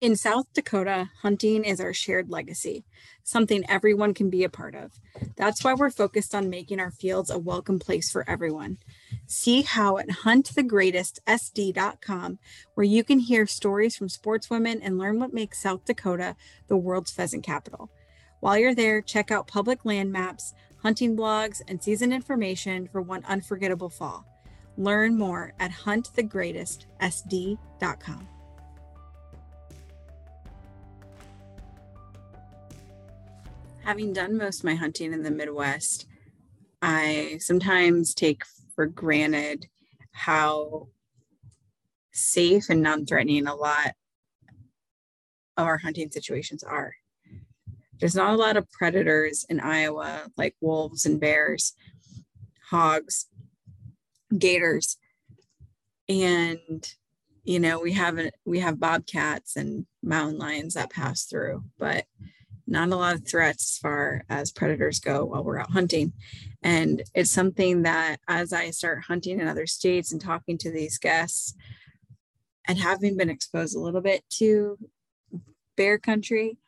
In South Dakota, hunting is our shared legacy, something everyone can be a part of. That's why we're focused on making our fields a welcome place for everyone. See how at huntthegreatestsd.com, where you can hear stories from sportswomen and learn what makes South Dakota the world's pheasant capital. While you're there, check out public land maps, hunting blogs, and season information for one unforgettable fall. Learn more at huntthegreatestsd.com. having done most of my hunting in the Midwest, I sometimes take for granted how safe and non threatening a lot of our hunting situations are. There's not a lot of predators in Iowa like wolves and bears, hogs, gators. And you know, we have we have bobcats and mountain lions that pass through, but not a lot of threats as far as predators go while we're out hunting. And it's something that as I start hunting in other states and talking to these guests and having been exposed a little bit to bear country,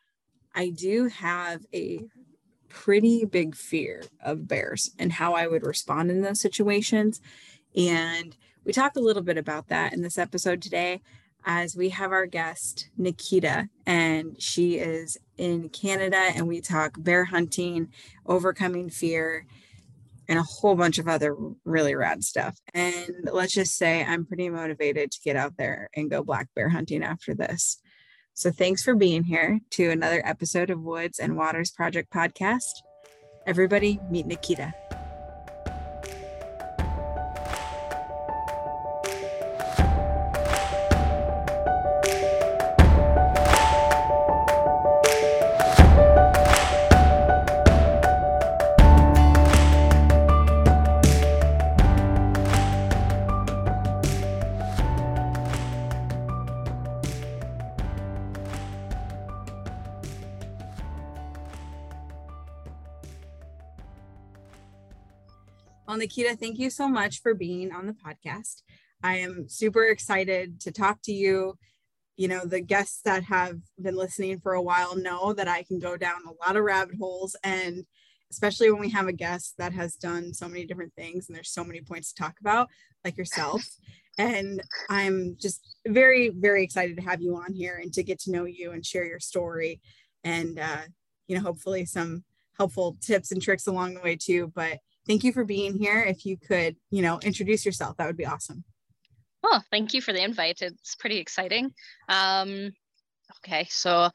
I do have a pretty big fear of bears and how I would respond in those situations. And we talked a little bit about that in this episode today as we have our guest, Nikita, and she is in Canada, and we talk bear hunting, overcoming fear, and a whole bunch of other really rad stuff. And let's just say I'm pretty motivated to get out there and go black bear hunting after this. So thanks for being here to another episode of Woods and Waters Project podcast. Everybody, meet Nikita. Nikita, thank you so much for being on the podcast. I am super excited to talk to you. You know, the guests that have been listening for a while know that I can go down a lot of rabbit holes. And especially when we have a guest that has done so many different things and there's so many points to talk about, like yourself. and I'm just very, very excited to have you on here and to get to know you and share your story and, uh, you know, hopefully some helpful tips and tricks along the way too. But thank you for being here. If you could, you know, introduce yourself, that would be awesome. Oh, thank you for the invite. It's pretty exciting. Um, okay, so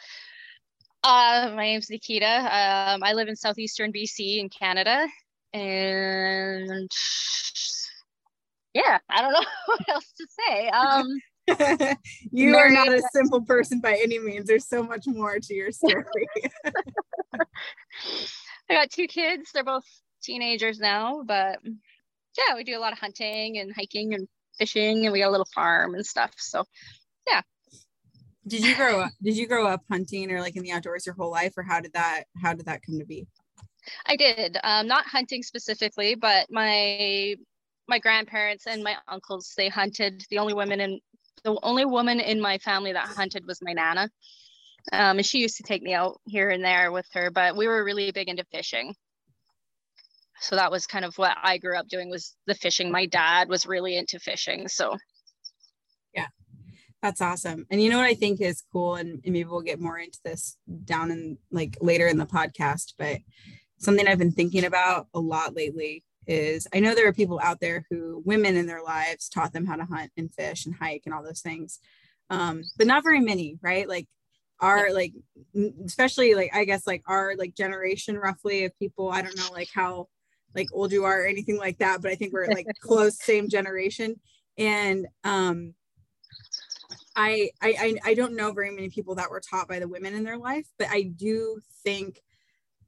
uh, my name's Nikita. Um, I live in southeastern BC in Canada, and yeah, I don't know what else to say. Um, you are not a simple person by any means. There's so much more to your story. I got two kids. They're both teenagers now, but yeah, we do a lot of hunting and hiking and fishing, and we got a little farm and stuff. So, yeah. Did you grow up? Did you grow up hunting or like in the outdoors your whole life, or how did that how did that come to be? I did. Um, not hunting specifically, but my my grandparents and my uncles they hunted. The only women in the only woman in my family that hunted was my nana. Um, and she used to take me out here and there with her, but we were really big into fishing. So that was kind of what I grew up doing was the fishing. My dad was really into fishing. So yeah, that's awesome. And you know what I think is cool, and, and maybe we'll get more into this down in like later in the podcast, but something I've been thinking about a lot lately is I know there are people out there who women in their lives taught them how to hunt and fish and hike and all those things. Um, but not very many, right? Like our like especially like I guess like our like generation roughly of people, I don't know like how like old you are or anything like that, but I think we're like close same generation. And um I, I I don't know very many people that were taught by the women in their life, but I do think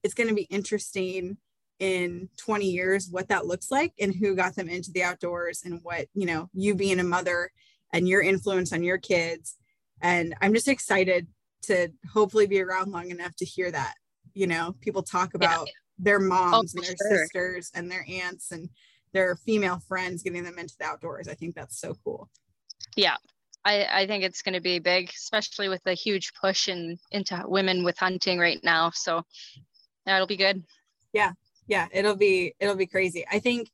it's going to be interesting in 20 years what that looks like and who got them into the outdoors and what you know you being a mother and your influence on your kids and i'm just excited to hopefully be around long enough to hear that you know people talk about yeah. Their oh, moms oh, and their sure. sisters and their aunts and their female friends getting them into the outdoors i think that's so cool yeah I, I think it's going to be big, especially with the huge push in, into women with hunting right now. So yeah, it'll be good. Yeah, yeah it'll be it'll be crazy i think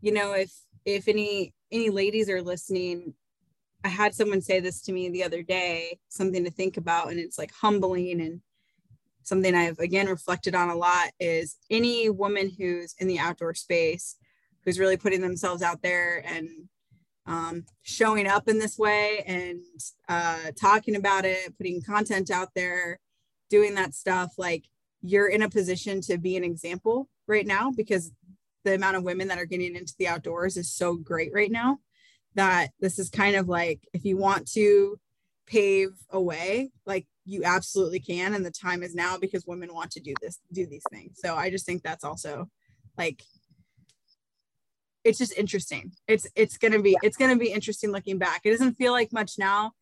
you know if if any any ladies are listening i had someone say this to me the other day something to think about and it's like humbling and something i've again reflected on a lot is any woman who's in the outdoor space who's really putting themselves out there and um, showing up in this way and uh, talking about it putting content out there doing that stuff like you're in a position to be an example right now because the amount of women that are getting into the outdoors is so great right now that this is kind of like if you want to pave a way like you absolutely can and the time is now because women want to do this do these things so i just think that's also like it's just interesting it's it's gonna be it's gonna be interesting looking back it doesn't feel like much now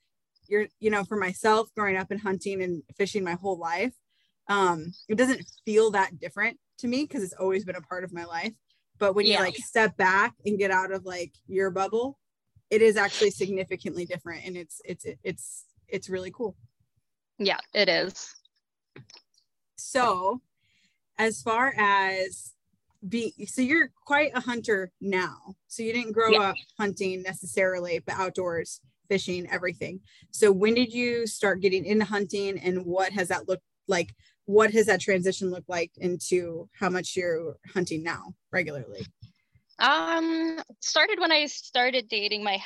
you're you know for myself growing up and hunting and fishing my whole life um it doesn't feel that different to me because it's always been a part of my life. But when yeah. you like step back and get out of like your bubble, it is actually significantly different and it's it's it's it's really cool. Yeah, it is. So, as far as be so you're quite a hunter now. So you didn't grow yeah. up hunting necessarily, but outdoors, fishing, everything. So when did you start getting into hunting and what has that looked like what has that transition looked like into how much you're hunting now regularly? Um, started when I started dating my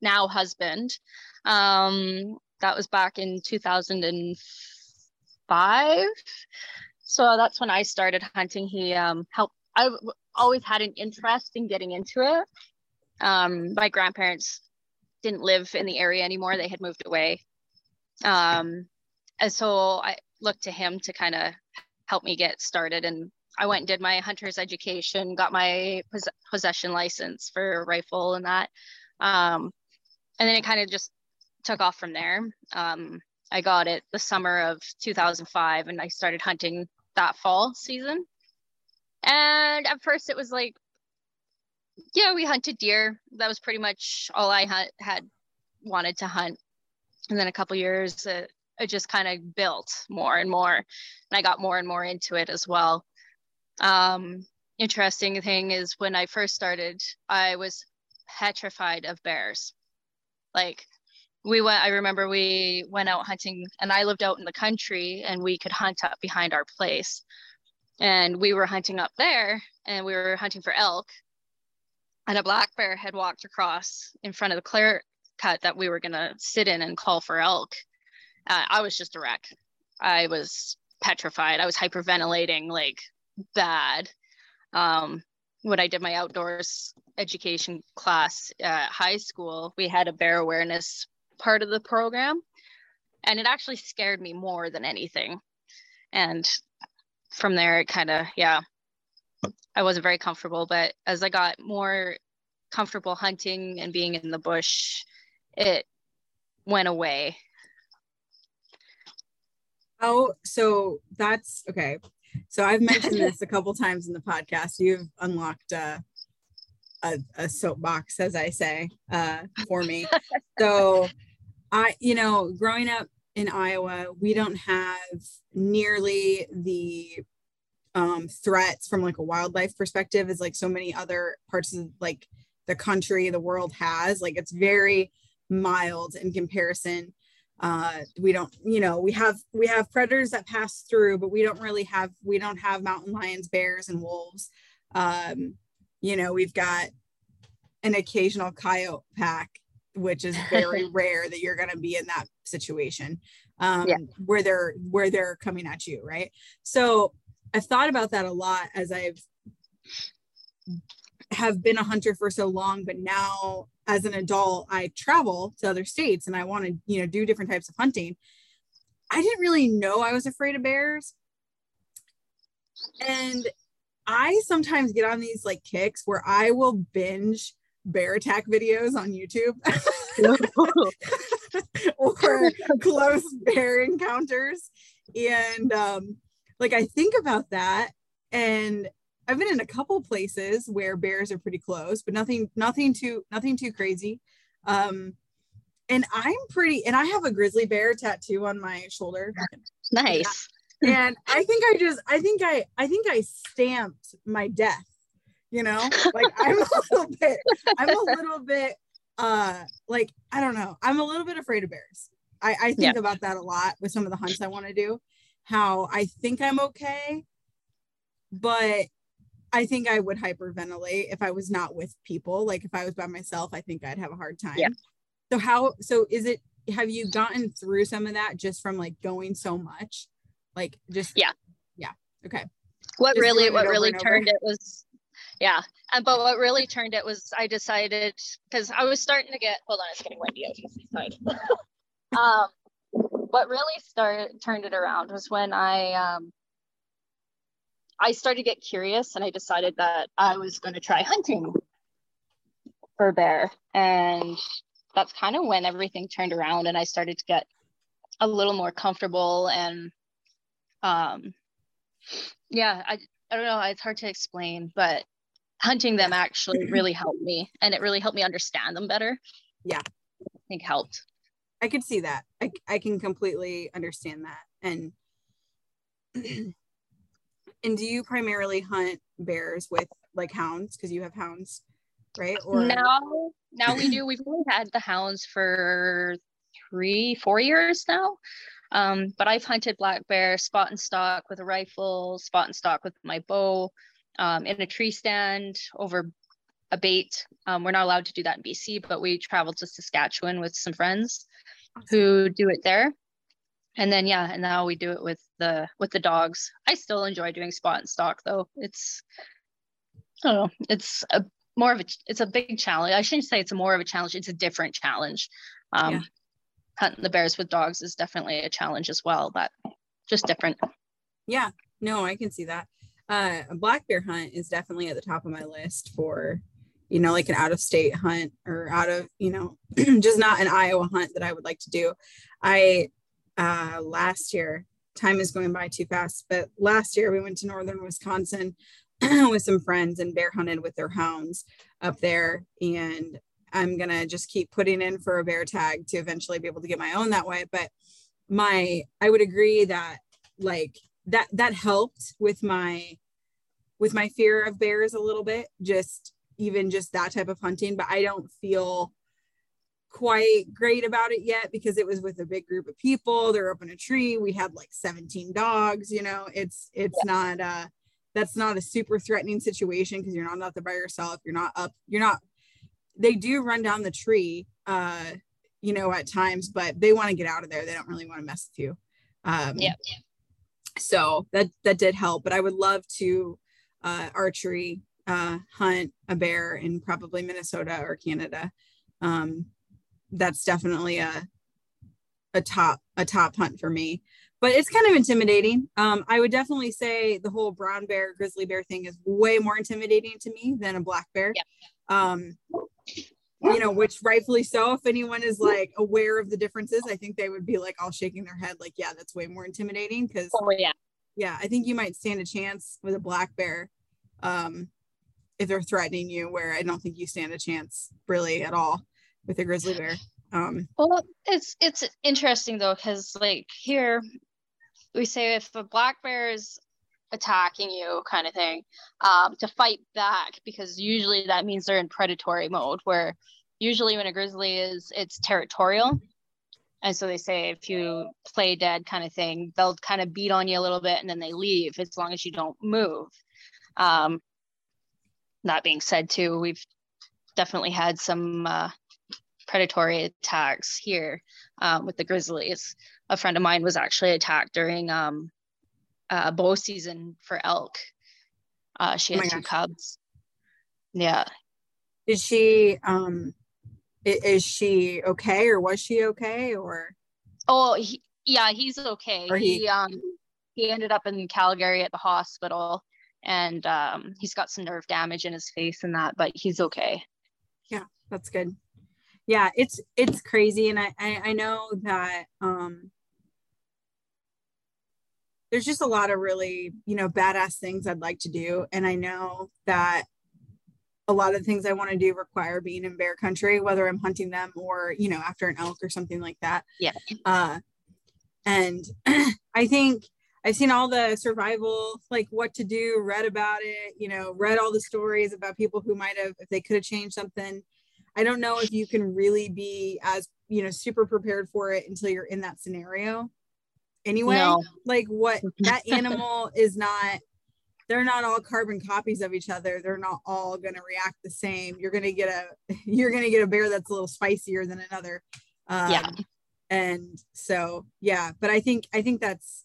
now husband. Um, that was back in 2005. So that's when I started hunting. He um, helped. I always had an interest in getting into it. Um, my grandparents didn't live in the area anymore; they had moved away. Um, and so I looked to him to kind of help me get started. And I went and did my hunter's education, got my pos- possession license for rifle and that. Um, and then it kind of just took off from there. Um, I got it the summer of 2005 and I started hunting that fall season. And at first it was like, yeah, we hunted deer. That was pretty much all I hunt, had wanted to hunt. And then a couple years, uh, it just kind of built more and more and i got more and more into it as well um, interesting thing is when i first started i was petrified of bears like we went i remember we went out hunting and i lived out in the country and we could hunt up behind our place and we were hunting up there and we were hunting for elk and a black bear had walked across in front of the clear cut that we were going to sit in and call for elk uh, I was just a wreck. I was petrified. I was hyperventilating like bad. Um, when I did my outdoors education class at high school, we had a bear awareness part of the program, and it actually scared me more than anything. And from there, it kind of, yeah, I wasn't very comfortable. But as I got more comfortable hunting and being in the bush, it went away Oh, so that's okay. So I've mentioned this a couple times in the podcast. You've unlocked a, a, a soapbox, as I say, uh, for me. So I, you know, growing up in Iowa, we don't have nearly the um, threats from like a wildlife perspective as like so many other parts of like the country, the world has. Like it's very mild in comparison. Uh, we don't, you know, we have we have predators that pass through, but we don't really have we don't have mountain lions, bears, and wolves. Um, you know, we've got an occasional coyote pack, which is very rare that you're going to be in that situation um, yeah. where they're where they're coming at you, right? So I've thought about that a lot as I've have been a hunter for so long, but now as an adult, I travel to other states and I want to, you know, do different types of hunting. I didn't really know I was afraid of bears. And I sometimes get on these like kicks where I will binge bear attack videos on YouTube or close bear encounters. And um, like I think about that and I've been in a couple places where bears are pretty close, but nothing, nothing too, nothing too crazy. Um, and I'm pretty, and I have a grizzly bear tattoo on my shoulder. Nice. and I think I just, I think I, I think I stamped my death. You know, like I'm a little bit, I'm a little bit, uh, like I don't know, I'm a little bit afraid of bears. I, I think yeah. about that a lot with some of the hunts I want to do. How I think I'm okay, but I think I would hyperventilate if I was not with people. Like if I was by myself, I think I'd have a hard time. Yeah. So how so is it have you gotten through some of that just from like going so much? Like just Yeah. Yeah. Okay. What just really what really turned it was yeah. And but what really turned it was I decided because I was starting to get hold on, it's getting windy outside. um what really started turned it around was when I um I started to get curious and I decided that I was going to try hunting for bear. And that's kind of when everything turned around and I started to get a little more comfortable and um yeah, I I don't know, it's hard to explain, but hunting them actually really helped me and it really helped me understand them better. Yeah. I think helped. I could see that. I I can completely understand that. And And do you primarily hunt bears with like hounds because you have hounds, right? Or now, now we do. We've only had the hounds for three, four years now. Um, but I've hunted black bear, spot and stock with a rifle, spot and stock with my bow, um, in a tree stand over a bait. Um, we're not allowed to do that in BC, but we traveled to Saskatchewan with some friends who do it there and then yeah and now we do it with the with the dogs. I still enjoy doing spot and stock though. It's i don't know. It's a more of a it's a big challenge. I shouldn't say it's a more of a challenge. It's a different challenge. Um yeah. hunting the bears with dogs is definitely a challenge as well but just different. Yeah. No i can see that. Uh a black bear hunt is definitely at the top of my list for you know like an out of state hunt or out of you know just not an iowa hunt that i would like to do. I uh, last year. Time is going by too fast, but last year we went to northern Wisconsin with some friends and bear hunted with their hounds up there. And I'm gonna just keep putting in for a bear tag to eventually be able to get my own that way. But my, I would agree that like that that helped with my with my fear of bears a little bit. Just even just that type of hunting, but I don't feel quite great about it yet because it was with a big group of people. They're up in a tree. We had like 17 dogs you know? It's it's yeah. not uh that's not a super threatening situation because you're not out there by yourself. You're not up you're not they do run down the tree uh you know at times but they want to get out of there. They don't really want to mess with you. Um yeah. so that that did help but i would love to uh archery uh hunt a bear in probably minnesota or canada. Um that's definitely a a top a top hunt for me. But it's kind of intimidating. Um, i would definitely say the whole brown bear grizzly bear thing is way more intimidating to me than a black bear. Yeah. um, you know which rightfully so if anyone is like aware of the differences i think they would be like all shaking their head like yeah that's way more intimidating because oh yeah. Yeah i think you might stand a chance with a black bear um, if they're threatening you where i don't think you stand a chance really at all with a grizzly bear. Um, well, it's it's interesting though because like here we say if a black bear is attacking you kind of thing um, to fight back because usually that means they're in predatory mode where usually when a grizzly is it's territorial and so they say if you play dead kind of thing they'll kind of beat on you a little bit and then they leave as long as you don't move um, that being said too we've definitely had some uh, predatory attacks here um, with the grizzlies a friend of mine was actually attacked during um, uh, bow season for elk. Uh, she oh had oh two gosh. cubs. Yeah. Is she um is she okay or was she okay or oh he, yeah he's okay or he, he um he ended up in calgary at the hospital and um he's got some nerve damage in his face and that but he's okay yeah that's good yeah it's it's crazy and i i, I know that um there's just a lot of really, you know, badass things I'd like to do. And I know that a lot of things I want to do require being in bear country, whether I'm hunting them or, you know, after an elk or something like that. Yeah. Uh, and I think I've seen all the survival, like what to do, read about it, you know, read all the stories about people who might have, if they could have changed something. I don't know if you can really be as, you know, super prepared for it until you're in that scenario anyway. No. Like what that animal is not they're not all carbon copies of each other. They're not all going to react the same. You're going to get a you're going to get a bear that's a little spicier than another. Um, yeah. And so, yeah, but I think I think that's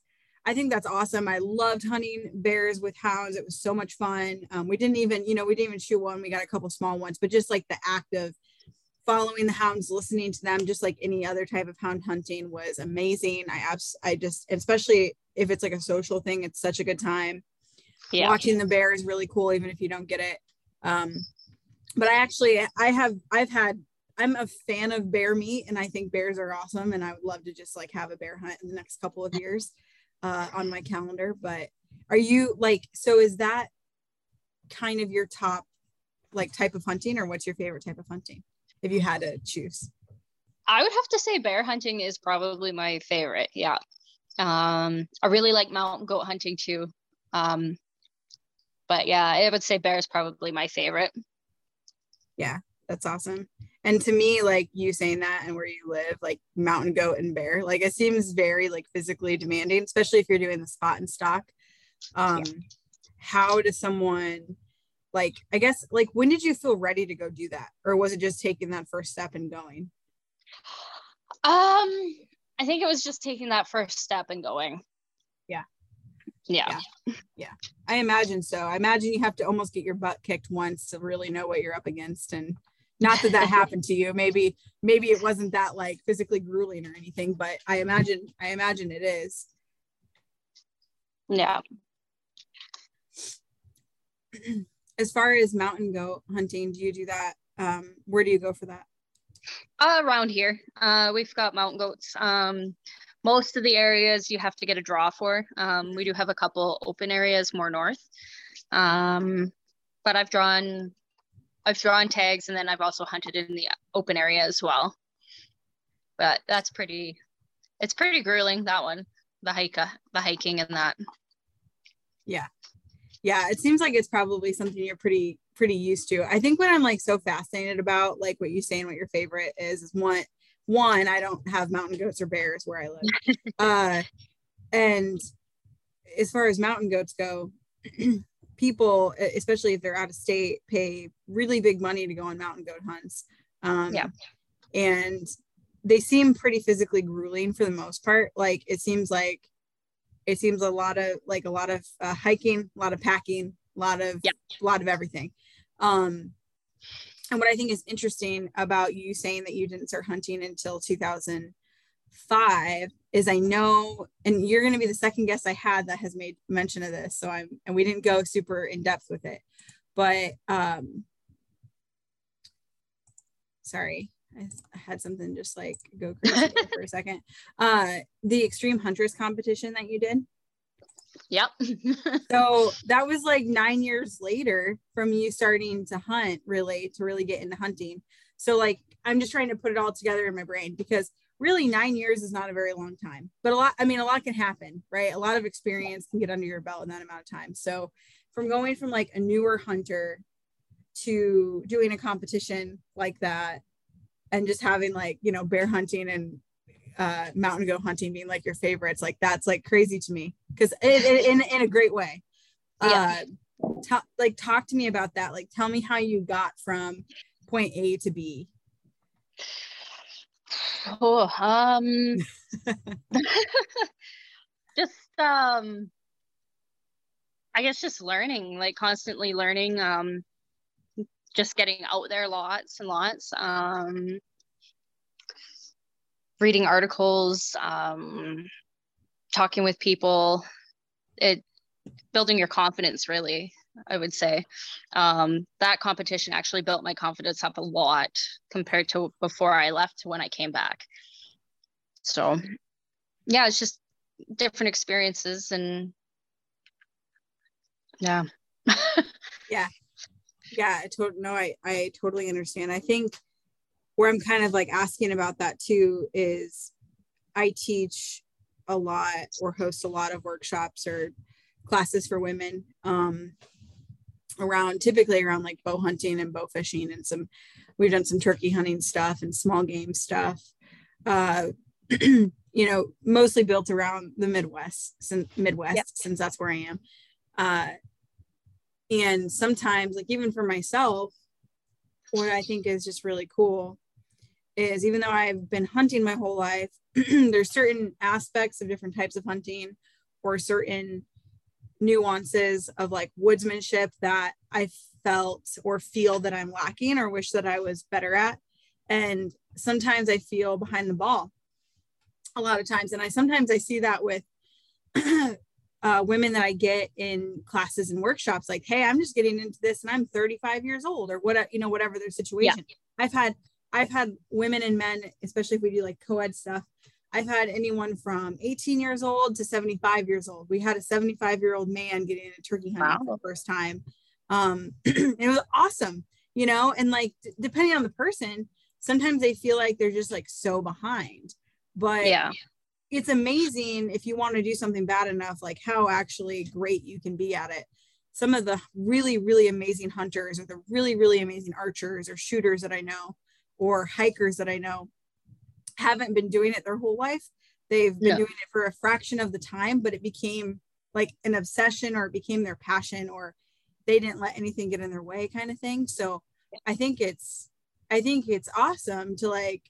I think that's awesome. I loved hunting bears with hounds. It was so much fun. Um, we didn't even, you know, we didn't even shoot one. We got a couple small ones, but just like the act of following the hounds, listening to them, just like any other type of hound hunting was amazing. I abs- I just, especially if it's like a social thing, it's such a good time. Yeah. Watching the bear is really cool, even if you don't get it. Um, but I actually, I have, I've had, I'm a fan of bear meat and I think bears are awesome. And I would love to just like have a bear hunt in the next couple of years uh, on my calendar. But are you like, so is that kind of your top like type of hunting or what's your favorite type of hunting? if you had to choose? I would have to say bear hunting is probably my favorite. Yeah. Um, I really like mountain goat hunting too. Um, but yeah, I would say bear is probably my favorite. Yeah, that's awesome. And to me, like you saying that and where you live, like mountain goat and bear, like it seems very like physically demanding, especially if you're doing the spot and stock. Um, yeah. how does someone like i guess like when did you feel ready to go do that? Or was it just taking that first step and going? Um i think it was just taking that first step and going. Yeah. Yeah. Yeah, yeah. i imagine so. I imagine you have to almost get your butt kicked once to really know what you're up against and not that that happened to you maybe maybe it wasn't that like physically grueling or anything but i imagine i imagine it is yeah as far as mountain goat hunting, do you do that? Um, where do you go for that? Uh, around here, uh, we've got mountain goats. Um, most of the areas you have to get a draw for. Um, we do have a couple open areas more north, um, but I've drawn, I've drawn tags, and then I've also hunted in the open area as well. But that's pretty, it's pretty grueling that one, the hike, the hiking and that. Yeah, yeah it seems like it's probably something you're pretty pretty used to i think what i'm like so fascinated about like what you say and what your favorite is is one one i don't have mountain goats or bears where i live uh and as far as mountain goats go people especially if they're out of state pay really big money to go on mountain goat hunts. Um yeah. and they seem pretty physically grueling for the most part. Like it seems like it seems a lot of like a lot of uh, hiking a lot of packing a lot of yep. a lot of everything. Um and what i think is interesting about you saying that you didn't start hunting until 2005 is i know and you're going to be the second guest i had that has made mention of this so i'm and we didn't go super in depth with it but um sorry I had something just like go crazy for a second. Uh, the Extreme Huntress competition that you did. Yep. so that was like nine years later from you starting to hunt, really, to really get into hunting. So, like, I'm just trying to put it all together in my brain because really nine years is not a very long time, but a lot, I mean, a lot can happen, right? A lot of experience can get under your belt in that amount of time. So from going from like a newer hunter to doing a competition like that and just having like, you know, bear hunting and uh, mountain goat hunting being like your favorites, like that's like crazy to me because in, in, in a great way. Yeah. Uh, t- like talk to me about that. Like tell me how you got from point A to B. Oh, um, just um, I guess just learning, like constantly learning. Um, just getting out there lots and lots. Um, reading articles, um, talking with people. It building your confidence really I would say. Um, that competition actually built my confidence up a lot compared to before I left to when I came back. So, yeah, it's just different experiences and yeah. yeah. Yeah, I totally no, I, I totally understand. I think where I'm kind of like asking about that too is I teach a lot or host a lot of workshops or classes for women. Um, around typically around like bow hunting and bow fishing and some we've done some turkey hunting stuff and small game stuff uh you know mostly built around the midwest since midwest yep. since that's where i am uh and sometimes like even for myself what i think is just really cool is even though i've been hunting my whole life there's certain aspects of different types of hunting or certain nuances of like woodsmanship that I felt or feel that I'm lacking or wish that I was better at. And sometimes I feel behind the ball a lot of times. And I sometimes I see that with uh, women that I get in classes and workshops, like, hey, I'm just getting into this and I'm 35 years old or what, you know, whatever their situation. Yeah. I've had I've had women and men, especially if we do like co-ed stuff, I've had anyone from 18 years old to 75 years old. We had a 75 year old man getting into turkey hunting wow. for the first time. Um, it was awesome, you know, and like d- depending on the person, sometimes they feel like they're just like so behind. But yeah, it's amazing if you want to do something bad enough, like how actually great you can be at it. Some of the really, really amazing hunters or the really, really amazing archers or shooters that I know or hikers that I know haven't been doing it their whole life. They've been yeah. doing it for a fraction of the time, but it became like an obsession or it became their passion or they didn't let anything get in their way kind of thing. So I think it's I think it's awesome to like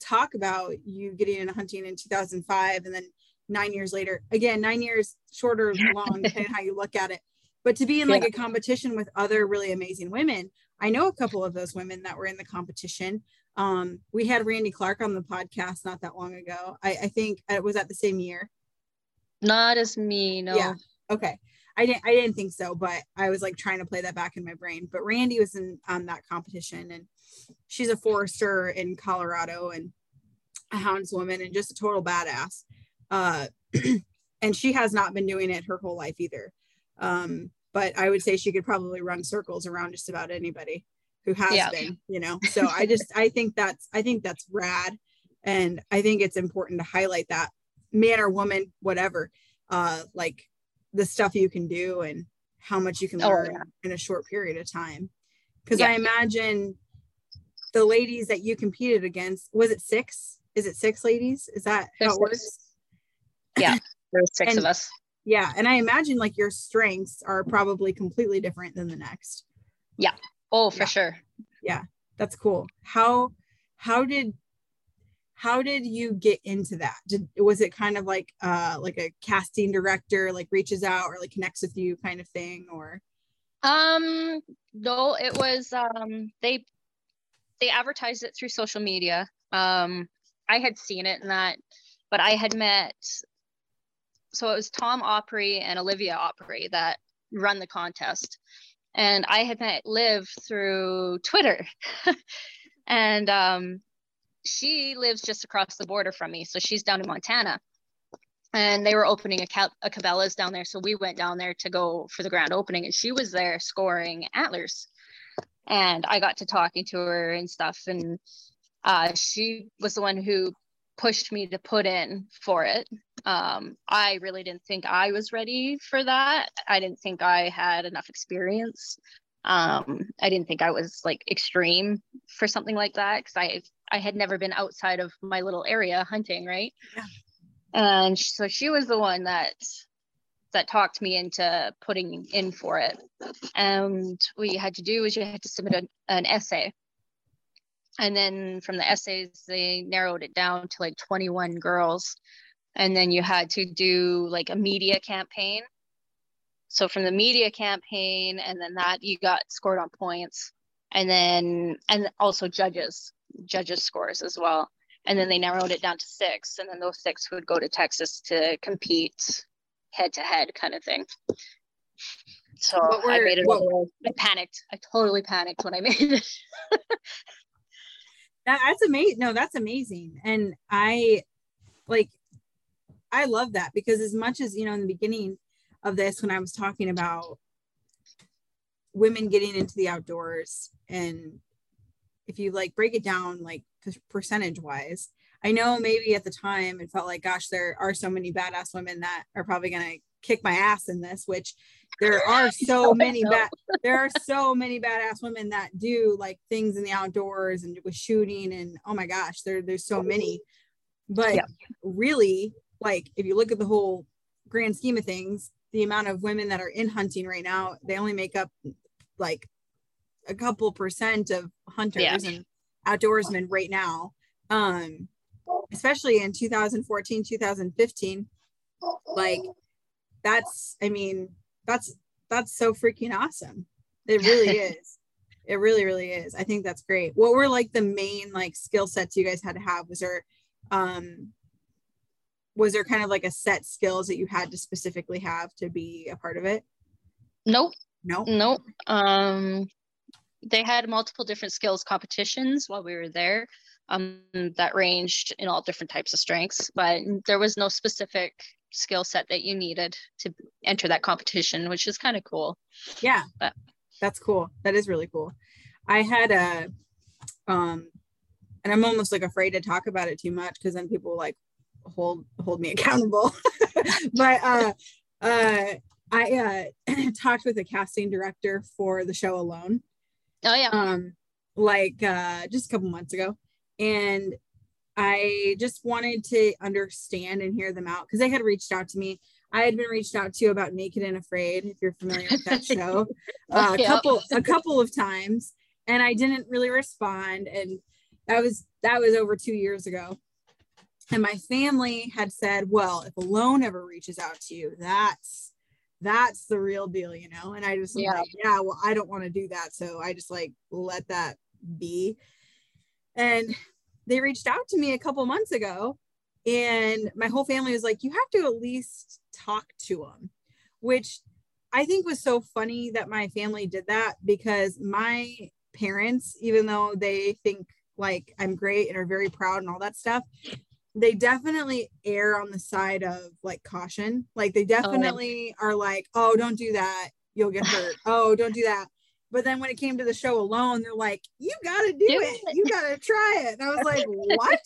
talk about you getting into hunting in 2005 and then nine years later again nine years shorter long depending how you look at it but to be in like yeah. a competition with other really amazing women i know a couple of those women that were in the competition um, we had Randy Clark on the podcast not that long ago. I, I think it was at the same year. Not as me, no. Yeah. Okay. I didn't I didn't think so, but I was like trying to play that back in my brain. But Randy was in on that competition and she's a forester in Colorado and a houndswoman and just a total badass. Uh, and she has not been doing it her whole life either. Um, but I would say she could probably run circles around just about anybody who has yeah. been, you know. So I just I think that's I think that's rad. And I think it's important to highlight that man or woman, whatever, uh, like the stuff you can do and how much you can oh, learn yeah. in a short period of time. Because yeah. I imagine the ladies that you competed against, was it six? Is it six ladies? Is that There's how it works? Yeah, there's six and, of us. Yeah. And I imagine like your strengths are probably completely different than the next. Yeah. Oh, for yeah. sure. Yeah, that's cool. How how did how did you get into that? Did was it kind of like uh like a casting director like reaches out or like connects with you kind of thing or um no it was um they they advertised it through social media. Um I had seen it and that but I had met so it was Tom Opre and Olivia Opre that run the contest and I had met Liv through Twitter. and um, she lives just across the border from me. So she's down in Montana. And they were opening a, Cal- a Cabela's down there. So we went down there to go for the grand opening. And she was there scoring antlers. and I got to talking to her and stuff. And uh, she was the one who pushed me to put in for it. Um, I really didn't think I was ready for that. I didn't think I had enough experience. Um, I didn't think I was like extreme for something like that because I I had never been outside of my little area hunting, right? Yeah. And so she was the one that that talked me into putting in for it. And what you had to do is you had to submit a, an essay. And then from the essays, they narrowed it down to like 21 girls. And then you had to do like a media campaign. So from the media campaign, and then that you got scored on points. And then, and also judges, judges scores as well. And then they narrowed it down to six. And then those six would go to Texas to compete head to head kind of thing. So were, I made it. What, I panicked. I totally panicked when I made it. that, that's amazing. No, that's amazing. And I like, I love that because as much as, you know, in the beginning of this, when I was talking about women getting into the outdoors and if you like break it down like percentage wise I know maybe at the time it felt like, gosh, there are so many badass women that are probably going to kick my ass in this, which there are so many bad, there are so many badass women that do like things in the outdoors and with shooting and oh my gosh, there, there's so many. But yeah. really, like if you look at the whole grand scheme of things, the amount of women that are in hunting right now, they only make up like a couple percent of hunters yeah. and outdoorsmen right now. Um, especially in 2014 2015 like that's i mean that's that's so freaking awesome. It really is. It really really is. I think that's great. What were like the main like skill sets you guys had to have? Was there um was there kind of like a set skills that you had to specifically have to be a part of it nope nope nope um they had multiple different skills competitions while we were there um, that ranged in all different types of strengths, but there was no specific skill set that you needed to enter that competition, which is kind of cool. Yeah, but that's cool. That is really cool. I had a, um, and I'm almost like afraid to talk about it too much because then people like hold hold me accountable. but uh, uh, I uh, talked with a casting director for the show Alone. Oh yeah. Um, like uh, just a couple months ago, and I just wanted to understand and hear them out because they had reached out to me. I had been reached out to about Naked and Afraid, if you're familiar with that show, uh, a couple a couple of times, and I didn't really respond. And that was that was over two years ago. And my family had said, "Well, if Alone ever reaches out to you, that's that's the real deal, you know." And I just yeah, like, yeah, well, I don't want to do that, so I just like let that be. And they reached out to me a couple months ago and my whole family was like you have to at least talk to them which i think was so funny that my family did that because my parents even though they think like i'm great and are very proud and all that stuff they definitely err on the side of like caution like they oh, definitely oh. are like oh don't do that you'll get hurt oh don't do that but then when it came to the show alone, they're like, you got to do, do it. it. You got to try it. And I was like, what?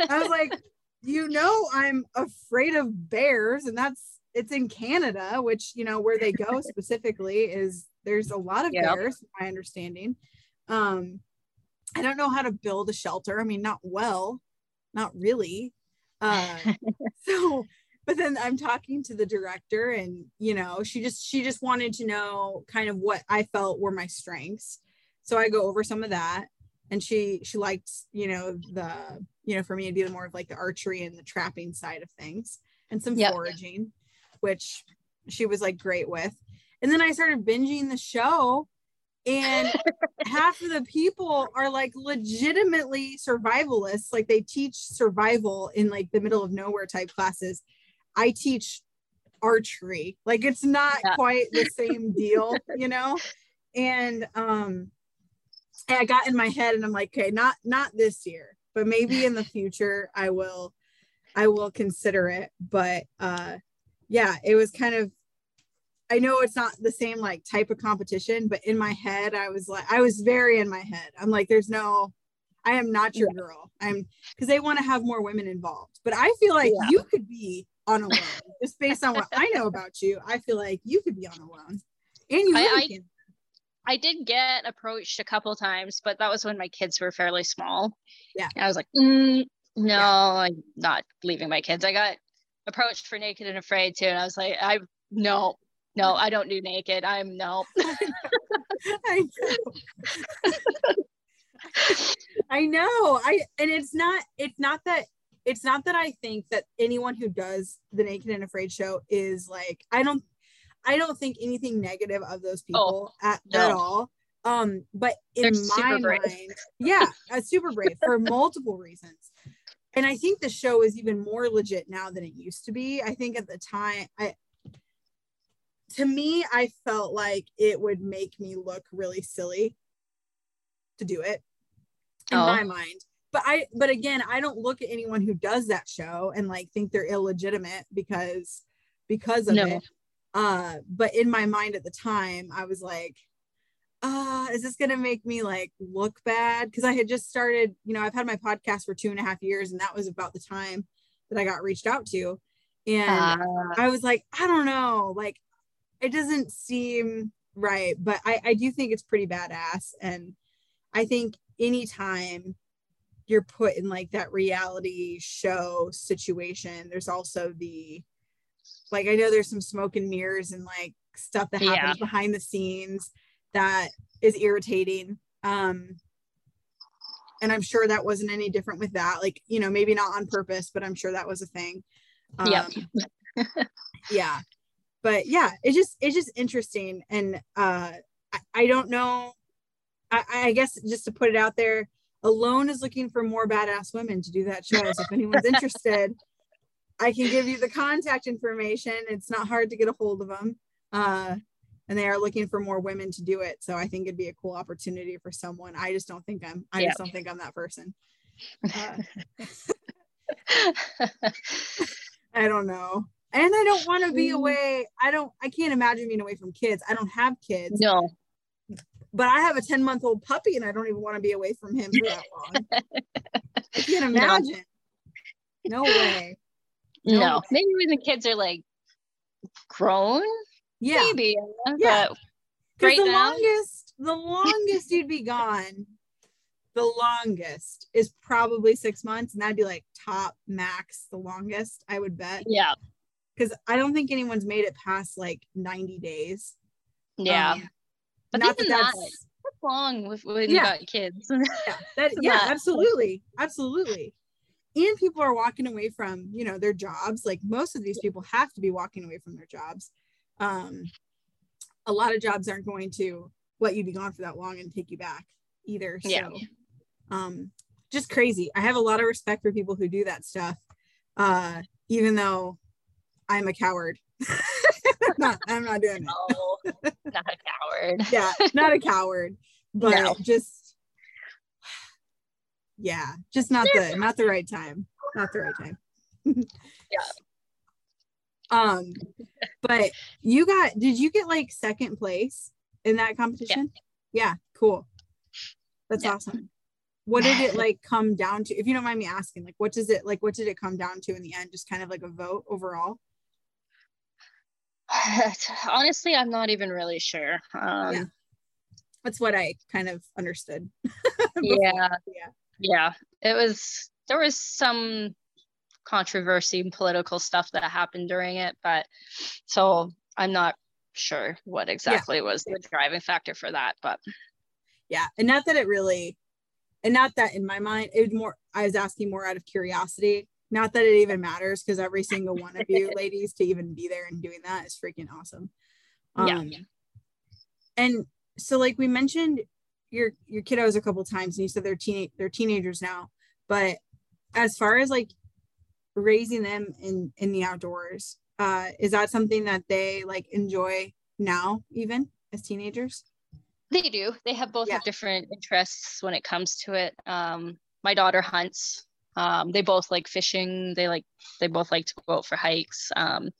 I was like, you know, I'm afraid of bears. And that's, it's in Canada, which, you know, where they go specifically is there's a lot of yep. bears, my understanding. Um, I don't know how to build a shelter. I mean, not well, not really. Uh, so but then i'm talking to the director and you know she just she just wanted to know kind of what i felt were my strengths so i go over some of that and she she liked you know the you know for me it'd be more of like the archery and the trapping side of things and some yep. foraging which she was like great with and then i started binging the show and half of the people are like legitimately survivalists like they teach survival in like the middle of nowhere type classes I teach archery. Like it's not yeah. quite the same deal, you know? And um and I got in my head and I'm like, okay, not not this year, but maybe in the future I will I will consider it. But uh yeah, it was kind of I know it's not the same like type of competition, but in my head, I was like, I was very in my head. I'm like, there's no, I am not your yeah. girl. I'm because they want to have more women involved. But I feel like yeah. you could be on a Alone just based on what I know about you. I feel like you could be on Alone, and you. I, I, I, did get approached a couple times, but that was when my kids were fairly small. Yeah, and I was like, mm, no, yeah. I'm not leaving my kids. I got approached for Naked and Afraid too, and I was like, I no, no, I don't do naked. I'm no. I know. I know. I and it's not it's not that it's not that I think that anyone who does the Naked and Afraid show is like I don't I don't think anything negative of those people oh, at, no. at all. Um, but in They're my mind, yeah, a super brave for multiple reasons. And I think the show is even more legit now than it used to be. I think at the time, I to me, I felt like it would make me look really silly to do it in oh. my mind. But I, but again, I don't look at anyone who does that show and like think they're illegitimate because because of no. it. Uh, but in my mind at the time, I was like, uh, is this gonna make me like look bad? Because I had just started, you know, I've had my podcast for two and a half years, and that was about the time that I got reached out to. And uh, I was like, I don't know, like it doesn't seem right, but I, I do think it's pretty badass. And I think anytime you're put in like that reality show situation, there's also the like I know there's some smoke and mirrors and like stuff that happens yeah. behind the scenes that is irritating. Um and I'm sure that wasn't any different with that. Like, you know, maybe not on purpose, but I'm sure that was a thing. Um, yeah. yeah but yeah it's just it's just interesting. And uh I, I don't know. I, I guess just to put it out there alone is looking for more badass women to do that show. So if anyone's interested i can give you the contact information. It's not hard to get a hold of them uh and they are looking for more women to do it. So i think it'd be a cool opportunity for someone. I just don't think i'm i yep. just don't think i'm that person. Uh, i don't know and I don't want to be away. I don't. I can't imagine being away from kids. I don't have kids. No. But I have a ten month old puppy, and I don't even want to be away from him for that long. I can't imagine. No, no way. No. no. Maybe when the kids are like grown. Yeah. Maybe. Yeah. Right the now. longest, the longest you'd be gone the longest is probably six months, and that'd be like top max the longest, I would bet. Yeah because I don't think anyone's made it past like 90 days. Yeah. Um, but even that, that's, that's long with when yeah. you got kids. yeah, that, yeah absolutely. Absolutely. And people are walking away from, you know, their jobs. Like most of these people have to be walking away from their jobs. Um, a lot of jobs aren't going to let you be gone for that long and take you back either. So yeah. um just crazy. I have a lot of respect for people who do that stuff. Uh, even though I'm a coward. I'm, not, I'm not doing it. Not a coward. yeah, not a coward, but no. just yeah, just not the not the right time. Not the right time. yeah. Um, but you got did you get like second place in that competition? Yeah, yeah cool. That's yeah. awesome. What did it like come down to? If you don't mind me asking, like what does it like what did it come down to in the end? Just kind of like a vote overall? honestly i'm not even really sure. Um yeah. that's what i kind of understood. Yeah. Yeah. Yeah. It was there was some controversy and political stuff that happened during it but so i'm not sure what exactly yeah. was the driving factor for that but yeah. And not that it really and not that in my mind it was more i was asking more out of curiosity not that it even matters because every single one of you ladies to even be there and doing that is freaking awesome. Um, yeah. And so, like we mentioned, your your kiddos a couple times, and you said they're teen they're teenagers now. But as far as like raising them in in the outdoors, uh, is that something that they like enjoy now, even as teenagers? They do. They have both yeah. have different interests when it comes to it. Um, my daughter hunts um, they both like fishing. They like they both like to go out for hikes. Um,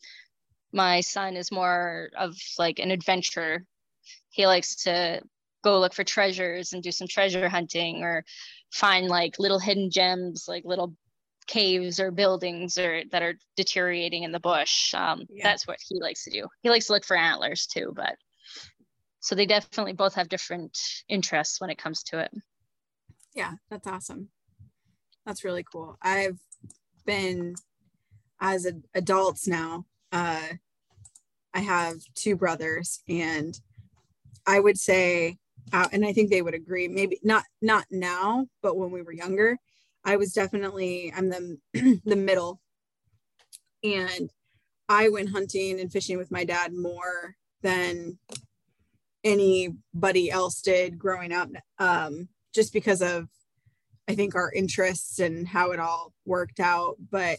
my son is more of like an adventurer. He likes to go look for treasures and do some treasure hunting or find like little hidden gems, like little caves or buildings or that are deteriorating in the bush. Um, yeah. That's what he likes to do. He likes to look for antlers too, but so they definitely both have different interests when it comes to it. Yeah, that's awesome. That's really cool. I've been as a, adults now. Uh, I have two brothers, and I would say, uh, and I think they would agree. Maybe not not now, but when we were younger, I was definitely I'm the the middle, and I went hunting and fishing with my dad more than anybody else did growing up, um, just because of I think our interests and how it all worked out. But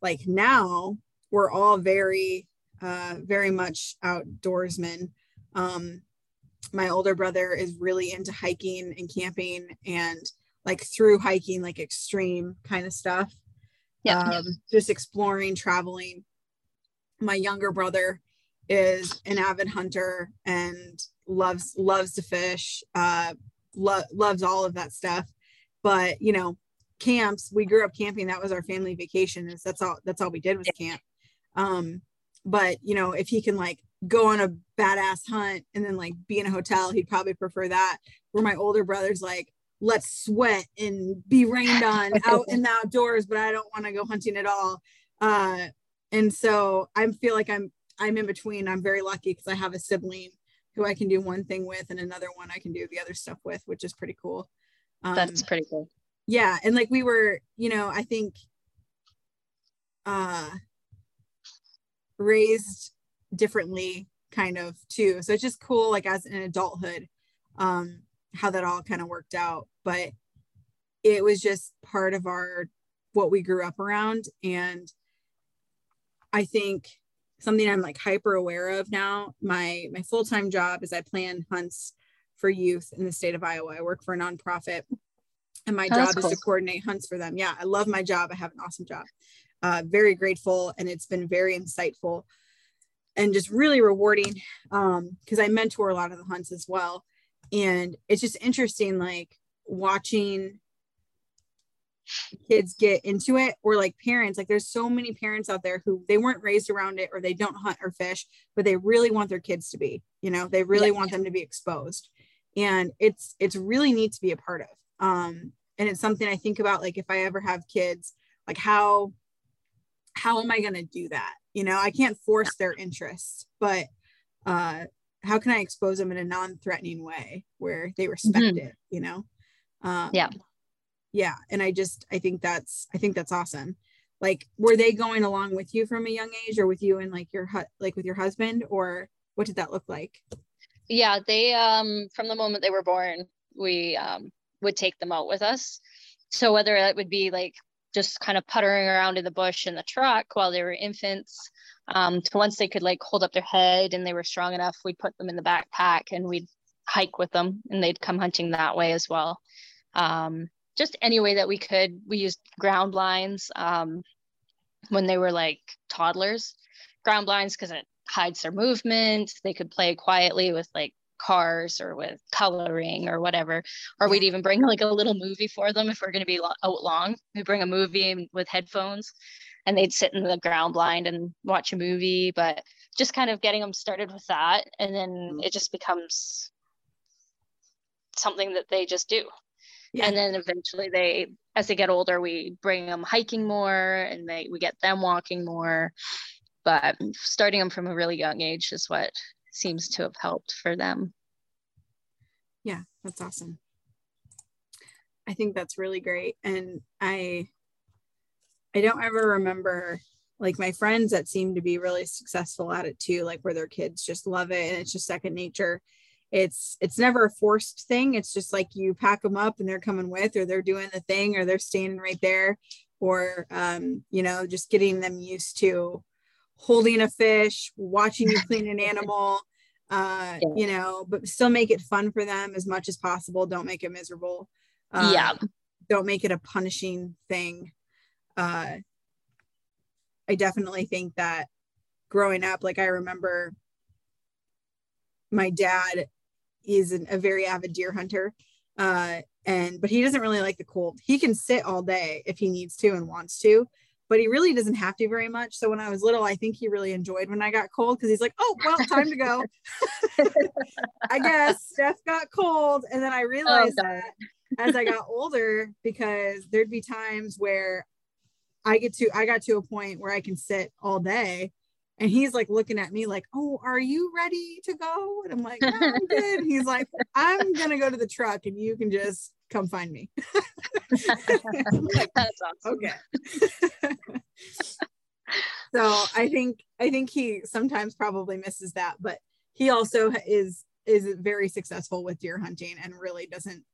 like now, we're all very uh, very much outdoorsmen. Um, my older brother is really into hiking and camping and like through hiking, like extreme kind of stuff. Yeah. Um, just exploring, traveling. My younger brother is an avid hunter and loves loves to fish, uh, lo- loves all of that stuff. But you know, camps. We grew up camping. That was our family vacation. Is that's all that's all we did was camp. Um, but you know, if he can like go on a badass hunt and then like be in a hotel, he'd probably prefer that. Where my older brother's like, let's sweat and be rained on out in the outdoors, but I don't want to go hunting at all. Uh, and so I feel like I'm I'm in between. I'm very lucky because I have a sibling who I can do one thing with and another one I can do the other stuff with, which is pretty cool. Um, That's pretty cool. Yeah, and like we were, you know, I think uh raised differently kind of too. So it's just cool like as an adulthood um how that all kind of worked out, but it was just part of our what we grew up around and I think something I'm like hyper aware of now. My my full-time job is I plan hunts for youth in the state of Iowa. I work for a nonprofit and my oh, job cool. is to coordinate hunts for them. Yeah, I love my job. I have an awesome job. Uh, very grateful and it's been very insightful and just really rewarding because um, I mentor a lot of the hunts as well. And it's just interesting, like watching kids get into it or like parents like there's so many parents out there who they weren't raised around it or they don't hunt or fish but they really want their kids to be you know they really yeah, want them to be exposed and it's it's really neat to be a part of. Um and it's something i think about like if i ever have kids like how how am i going to do that? You know i can't force their interests but uh how can i expose them in a non-threatening way where they respect mm-hmm. it you know? Um, yeah. yeah and i just i think that's i think that's awesome. Like were they going along with you from a young age or with you and like your hut like with your husband or what did that look like yeah they um from the moment they were born we um would take them out with us. So whether it would be like just kind of puttering around in the bush in the truck while they were infants um, to once they could like hold up their head and they were strong enough we'd put them in the backpack and we'd hike with them and they'd come hunting that way as well. Um, just any way that we could we used ground blinds um, when they were like toddlers. Ground blinds because it hides their movement they could play quietly with like cars or with coloring or whatever. Or we'd even bring like a little movie for them if we're going to be out long. We bring a movie with headphones and they'd sit in the ground blind and watch a movie but just kind of getting them started with that and then mm-hmm. it just becomes something that they just do. Yeah. and then eventually they as they get older we bring them hiking more and they we get them walking more but starting them from a really young age is what seems to have helped for them. Yeah, that's awesome. I think that's really great. And I I don't ever remember like my friends that seem to be really successful at it too, like where their kids just love it and it's just second nature. It's it's never a forced thing. It's just like you pack them up and they're coming with, or they're doing the thing, or they're standing right there, or um, you know, just getting them used to holding a fish, watching you clean an animal, uh, yeah. you know, but still make it fun for them as much as possible. Don't make it miserable. Uh, yeah. Don't make it a punishing thing. Uh, I definitely think that growing up, like I remember my dad is an, a very avid deer hunter. Uh, and but he doesn't really like the cold. He can sit all day if he needs to and wants to, but he really doesn't have to very much. So when I was little, I think he really enjoyed when I got cold because he's like, "Oh, well, time to go." I guess Steph got cold, and then I oh, realized oh, that as I got older, because there'd be times where I get to I got to a point where I can sit all day and he's like looking at me like, "Oh, are you ready to go?" And I'm like, "No, I'm good." he's like, "I'm gonna go to the truck, and you can just come find me." like, That's awesome. Okay. so I think I think he sometimes probably misses that, but he also is is very successful with deer hunting and really doesn't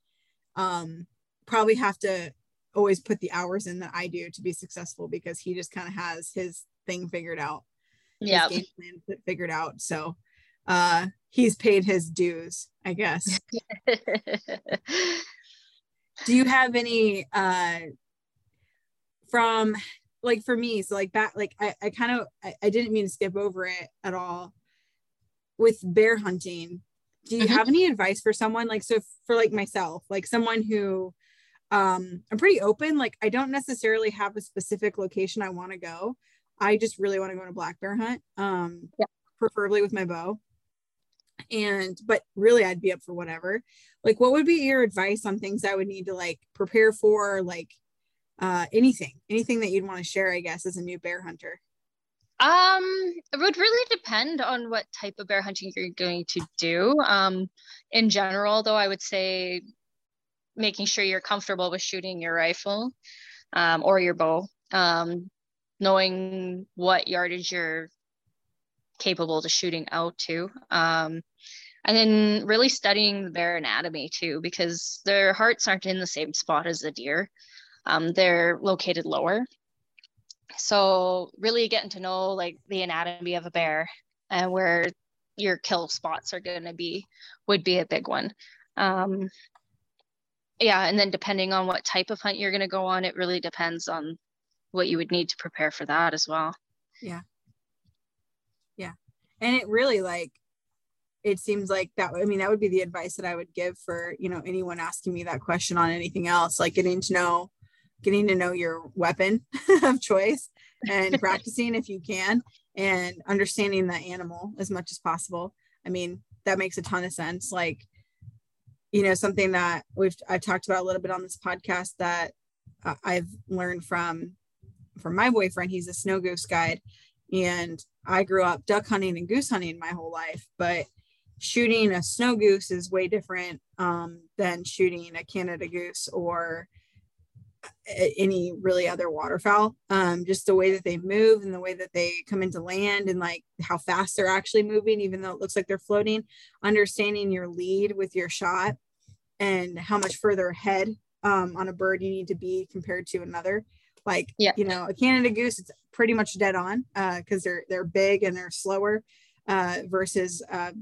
um probably have to always put the hours in that I do to be successful because he just kind of has his thing figured out yeah game plan figured out so uh he's paid his dues i guess do you have any uh from like for me so like back like i, I kind of I, I didn't mean to skip over it at all with bear hunting do you mm-hmm. have any advice for someone like so for like myself like someone who um i'm pretty open like i don't necessarily have a specific location i want to go I just really want to go on a black bear hunt, um, yeah. preferably with my bow. And, but really, I'd be up for whatever. Like, what would be your advice on things I would need to like prepare for, like uh, anything, anything that you'd want to share, I guess, as a new bear hunter? Um, it would really depend on what type of bear hunting you're going to do. Um, in general, though, I would say making sure you're comfortable with shooting your rifle um, or your bow. Um, knowing what yardage you're capable to shooting out to. Um, and then really studying the bear anatomy too, because their hearts aren't in the same spot as the deer. Um, they're located lower. So really getting to know like the anatomy of a bear and where your kill spots are going to be would be a big one. Um, yeah, and then depending on what type of hunt you're going to go on, it really depends on what you would need to prepare for that as well. Yeah. Yeah. And it really like it seems like that I mean that would be the advice that I would give for, you know, anyone asking me that question on anything else, like getting to know getting to know your weapon of choice and practicing if you can and understanding the animal as much as possible. I mean, that makes a ton of sense. Like, you know, something that we've I talked about a little bit on this podcast that I've learned from from my boyfriend. He's a snow goose guide. And I grew up duck hunting and goose hunting my whole life, but shooting a snow goose is way different um, than shooting a Canada goose or any really other waterfowl. Um, just the way that they move and the way that they come into land and like how fast they're actually moving, even though it looks like they're floating, understanding your lead with your shot and how much further ahead um, on a bird you need to be compared to another like, yeah. you know, a Canada goose, it's pretty much dead on because uh, they're they're big and they're slower uh, versus uh,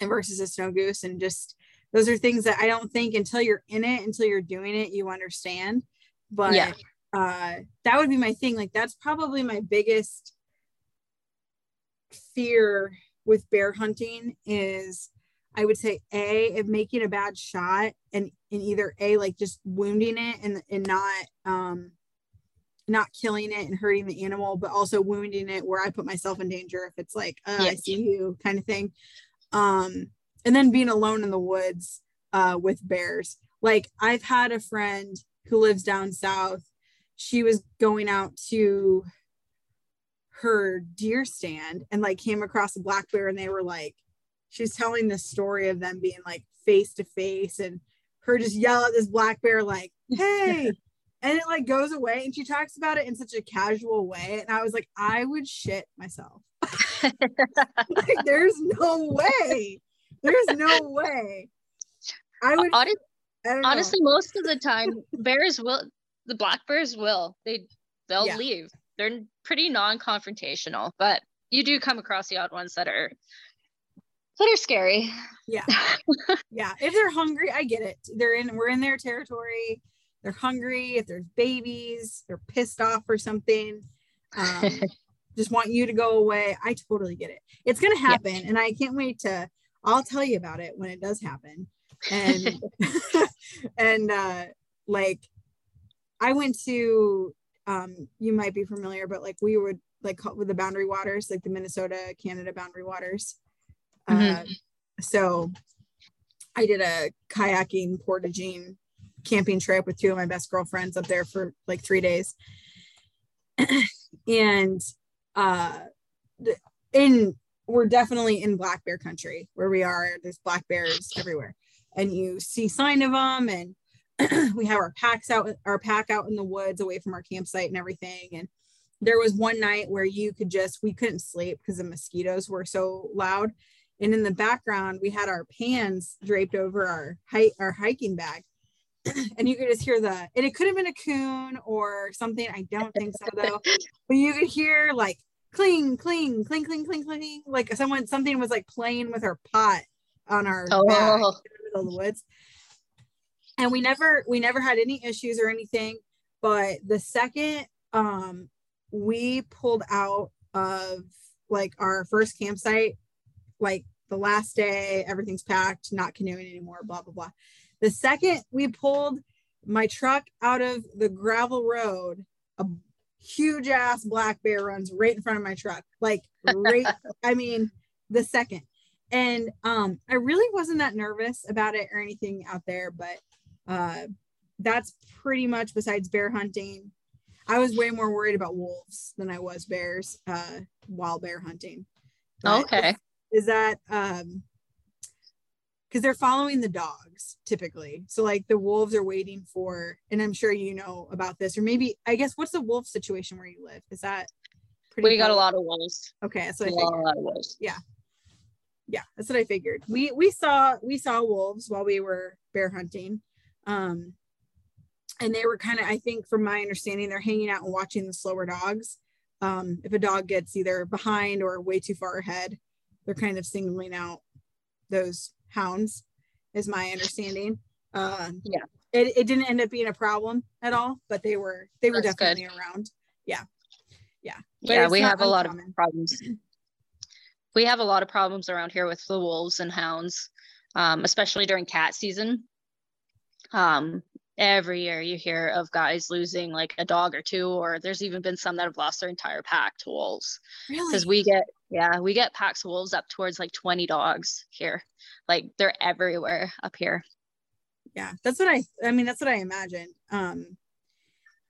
and versus a snow goose, and just those are things that I don't think until you're in it, until you're doing it, you understand. But yeah. uh, that would be my thing. Like that's probably my biggest fear with bear hunting is I would say a of making a bad shot and in either a like just wounding it and and not um not killing it and hurting the animal, but also wounding it where I put myself in danger if it's like, uh, I see you kind of thing. Um, and then being alone in the woods uh, with bears. Like I've had a friend who lives down south. She was going out to her deer stand and like came across a black bear and they were like, she's telling this story of them being like face to face and her just yell at this black bear like, hey, and it like goes away and she talks about it in such a casual way and i was like i would shit myself like there's no way. There's no way. I would Honest, I honestly most of the time bears will the black bears will. They they'll yeah. leave. They're pretty non-confrontational but you do come across the odd ones that are that are scary. Yeah. Yeah. If they're hungry i get it. They're in we're in their territory. They're hungry, if there's babies, they're pissed off or something. Um, just want you to go away. I totally get it. It's gonna happen, yeah. and I can't wait to. I'll tell you about it when it does happen. And and uh, like, I went to. Um, you might be familiar, but like we would like with the boundary waters, like the Minnesota Canada boundary waters. Mm-hmm. Uh, so I did a kayaking portaging camping trip with two of my best girlfriends up there for like three days. and uh in we're definitely in black bear country where we are. There's black bears everywhere. And you see sign of them and we have our packs out our pack out in the woods away from our campsite and everything. And there was one night where you could just we couldn't sleep because the mosquitoes were so loud and in the background we had our pans draped over our height our hiking bag and you could just hear the and it could have been a coon or something i don't think so though but you could hear like cling cling cling cling cling cling like someone something was like playing with our pot on our oh. bag in the middle of the woods and we never we never had any issues or anything but the second um we pulled out of like our first campsite like the last day, everything's packed, not canoeing anymore, blah, blah, blah. The second we pulled my truck out of the gravel road, a huge ass black bear runs right in front of my truck. Like, right, I mean, the second. And um, I really wasn't that nervous about it or anything out there, but uh, that's pretty much besides bear hunting. I was way more worried about wolves than I was bears uh, while bear hunting. But okay is that um because they're following the dogs typically. So like the wolves are waiting for, and I'm sure you know about this, or maybe I guess what's the wolf situation where you live? Is that we got a lot of wolves. Okay, that's what I figured. A lot of wolves. Yeah, yeah, that's what I figured. We we saw we saw wolves while we were bear hunting, um, and they were kind of I think from my understanding they're hanging out and watching the slower dogs. Um, if a dog gets either behind or way too far ahead, they're kind of singling out those hounds is my understanding. Uh, yeah. it, it didn't end up being a problem at all but they were they were That's definitely good. around. Yeah. Yeah. But yeah we have a lot of problems. We have a lot of problems around here with the wolves and hounds um, especially during cat season. Um, every year you hear of guys losing like a dog or two or there's even been some that have lost their entire pack to wolves. Because really? we get yeah we get packs of wolves up towards like 20 dogs here. Like they're everywhere up here. Yeah that's what i i mean that's what i imagined um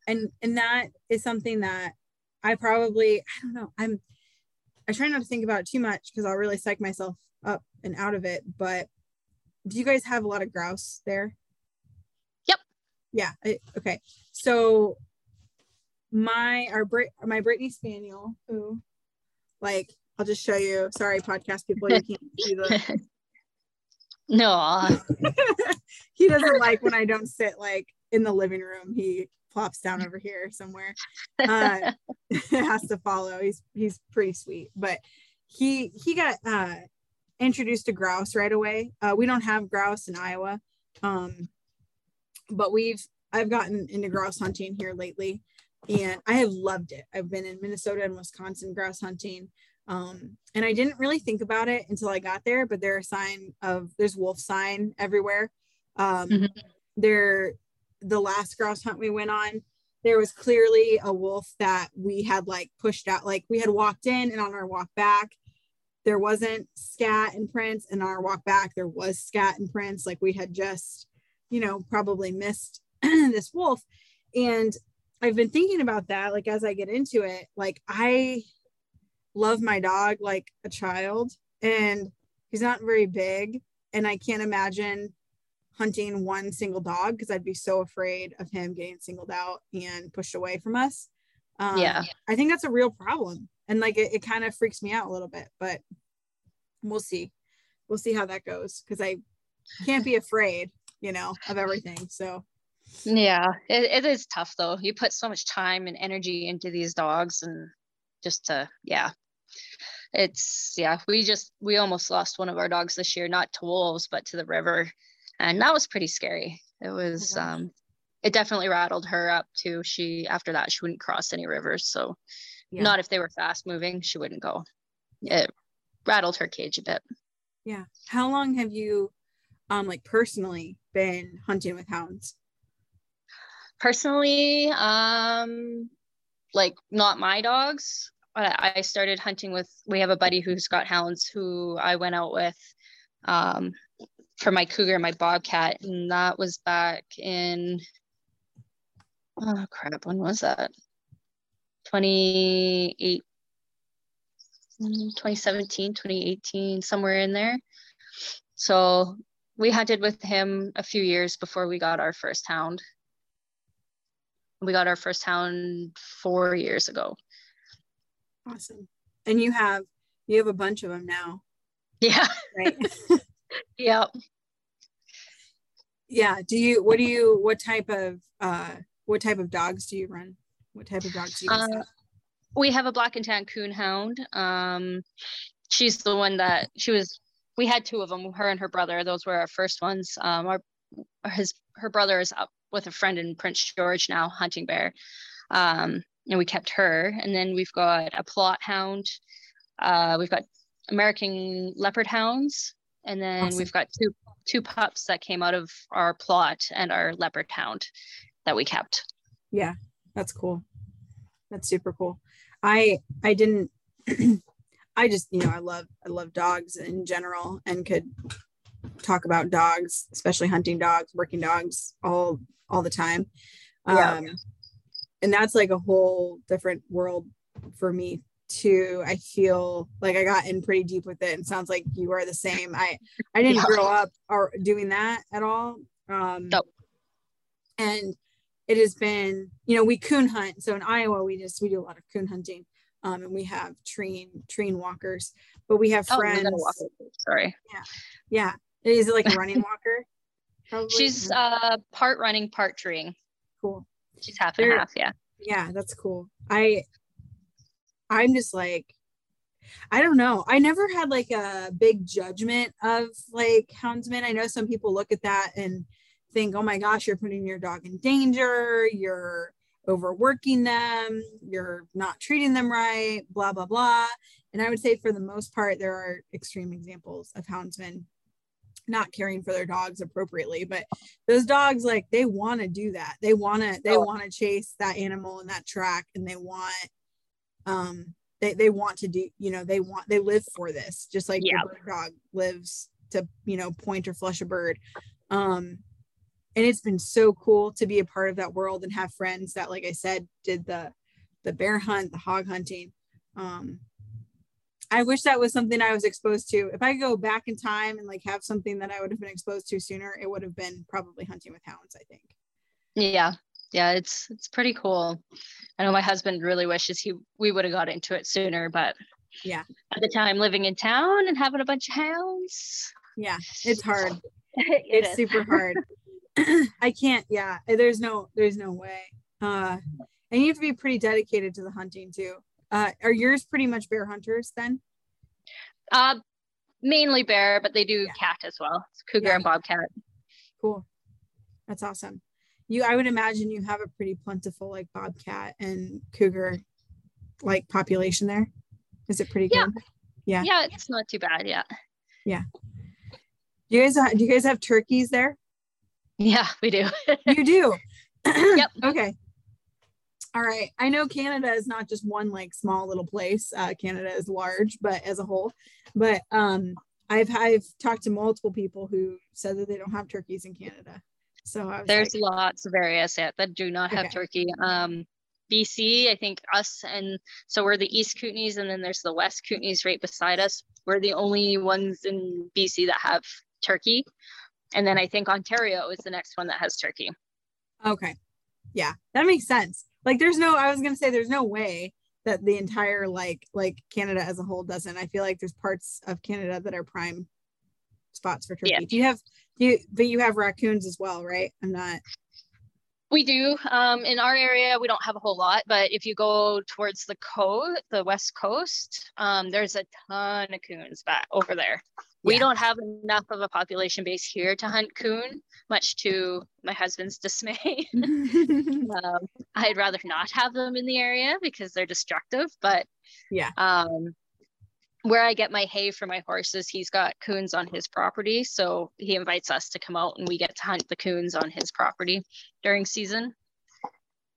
and and that is something that i probably i don't know i'm i try not to think about too much because i'll really psych myself up and out of it but do you guys have a lot of grouse there yeah I, okay. So my our Brit, my brittany spaniel who like i'll just show you. Sorry podcast people you can't see the no he doesn't like when i don't sit like in the living room. He plops down over here somewhere. Uh has to follow. He's he's pretty sweet. But he he got uh introduced to grouse right away. Uh we don't have grouse in iowa. Um but we've I've gotten into grouse hunting here lately and I have loved it. I've been in Minnesota and Wisconsin grouse hunting. Um, and I didn't really think about it until I got there, but there are sign of there's wolf sign everywhere. Um, mm-hmm. there, the last grouse hunt we went on, there was clearly a wolf that we had like pushed out, like we had walked in and on our walk back, there wasn't scat and prints, and on our walk back, there was scat and prints. Like we had just you know, probably missed this wolf. And I've been thinking about that, like as I get into it, like I love my dog like a child, and he's not very big. And I can't imagine hunting one single dog because I'd be so afraid of him getting singled out and pushed away from us. Um, yeah. I think that's a real problem. And like it, it kind of freaks me out a little bit, but we'll see. We'll see how that goes because I can't be afraid you know, of everything. So yeah, it, it is tough though. You put so much time and energy into these dogs and just to yeah. It's yeah, we just we almost lost one of our dogs this year, not to wolves, but to the river. And that was pretty scary. It was um it definitely rattled her up too. She after that she wouldn't cross any rivers. So Yeah. Not if they were fast moving, she wouldn't go. It rattled her cage a bit. Yeah. How long have you, um, like personally, been hunting with hounds? Personally, um, like not my dogs. I started hunting with. We have a buddy who's got hounds who I went out with, um, for my cougar my bobcat, and that was back in. Oh crap! When was that? 28 2017 2018 somewhere in there so we hunted with him a few years before we got our first hound we got our first hound four years ago Awesome. And you have you have a bunch of them now, yeah right? yeah yeah. Do you what do you what type of uh what type of dogs do you run? What type of dogs do you Uh, have? we have a black and tan coon hound. Um, she's the one that she was. We had two of them, her and her brother. Those were our first ones. Um, our his her brother is up with a friend in Prince George now hunting bear, um, and we kept her. And then we've got a Plott hound. Uh, we've got American leopard hounds, and then Awesome. we've got two two pups that came out of our Plott and our leopard hound that we kept. Yeah, that's cool. That's super cool. I I didn't I just, you know, I love I love dogs in general and could talk about dogs, especially hunting dogs, working dogs all all the time. Yeah. Um and that's like a whole different world for me too. I feel like I got in pretty deep with it and sounds like you are the same. I I didn't Yeah. grow up or doing that at all. Um Nope. and it has been, you know, we coon hunt. So in Iowa, we just we do a lot of coon hunting. Um, and we have train train walkers, but we have Oh, friends. walk. Sorry. yeah, yeah. is it like a running walker? Probably. She's uh part running, part treeing. cool. She's half and There- half, yeah. Yeah, that's cool. I I'm just like I don't know. I never had like a big judgment of like houndsmen. I know some people look at that and think, "Oh my gosh, you're putting your dog in danger. You're overworking them. You're not treating them right, blah blah blah." And I would say for the most part there are extreme examples of houndsmen not caring for their dogs appropriately, but those dogs like they want to do that. They want to they Oh. want to chase that animal in that track and they want um they, they want to do you know they want they live for this just like Yeah. your dog lives to you know point or flush a bird um and it's been so cool to be a part of that world and have friends that like i said did the the bear hunt the hog hunting um i wish that was something i was exposed to if i could go back in time and like have something that i would have been exposed to sooner it would have been probably hunting with hounds i think Yeah. Yeah, it's it's pretty cool. I know my husband really wishes he we would have got into it sooner, but Yeah. At the time living in town and having a bunch of hounds. yeah it's hard it it's is. super hard i can't yeah there's no there's no way uh and you have to be pretty dedicated to the hunting too uh are yours pretty much bear hunters then uh mainly bear, but they do Yeah. cat as well. It's cougar Yeah. and bobcat. cool that's awesome you i would imagine you have a pretty plentiful like bobcat and cougar like population there is it pretty Yeah. good Yeah. Yeah, it's not too bad. Yeah. Yeah. Do you guys do you guys have turkeys there Yeah, we do. you do Yep. okay all right i know canada is not just one like small little place uh, canada is large but as a whole but um i've i've talked to multiple people who said that they don't have turkeys in canada so There's like, lots of areas that do not have Okay. turkey. Um, BC, I think us and so we're the East Kootenays, and then there's the West Kootenays right beside us. We're the only ones in BC that have turkey, and then I think Ontario is the next one that has turkey. okay yeah that makes sense like there's no i was gonna say there's no way that the entire like like canada as a whole doesn't i feel like there's parts of canada that are prime spots for turkey Yeah. do you have do you but you have raccoons as well right i'm not We do. Um, in our area, we don't have a whole lot, but if you go towards the coast, the west coast, um, there's a ton of coons back over there. We Yeah. don't have enough of a population base here to hunt coon, much to my husband's dismay. um, I'd rather not have them in the area because they're destructive. But Yeah. um, where I get my hay for my horses, he's got coons on his property, so he invites us to come out and we get to hunt the coons on his property during season.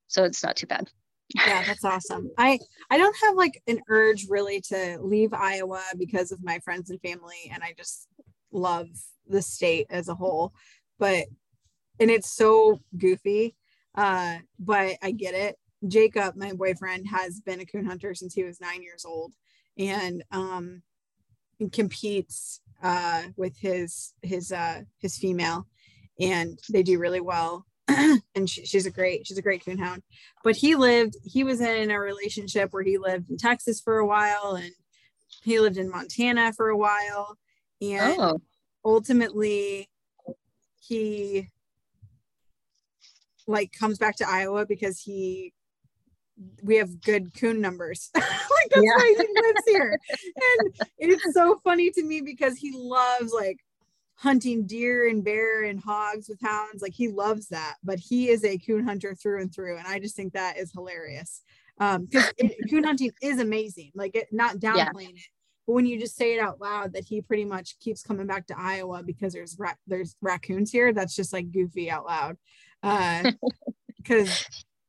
So it's not too bad. Yeah that's awesome. I i don't have like an urge really to leave iowa because of my friends and family and i just love the state as a whole but and it's so goofy uh but i get it. Jacob my boyfriend has been a coon hunter since he was nine years old and um competes uh with his his uh his female and they do really well and she, she's a great she's a great coon hound but he lived he was in a relationship where he lived in texas for a while and he lived in montana for a while. And Oh, ultimately he like comes back to iowa because he we have good coon numbers. Like that's Yeah. why he lives here. And it's so funny to me because he loves like hunting deer and bear and hogs with hounds like he loves that but he is a coon hunter through and through and i just think that is hilarious um because coon hunting is amazing like it not Yeah. downplaying it but when you just say it out loud that he pretty much keeps coming back to iowa because there's ra- there's raccoons here that's just like goofy out loud uh because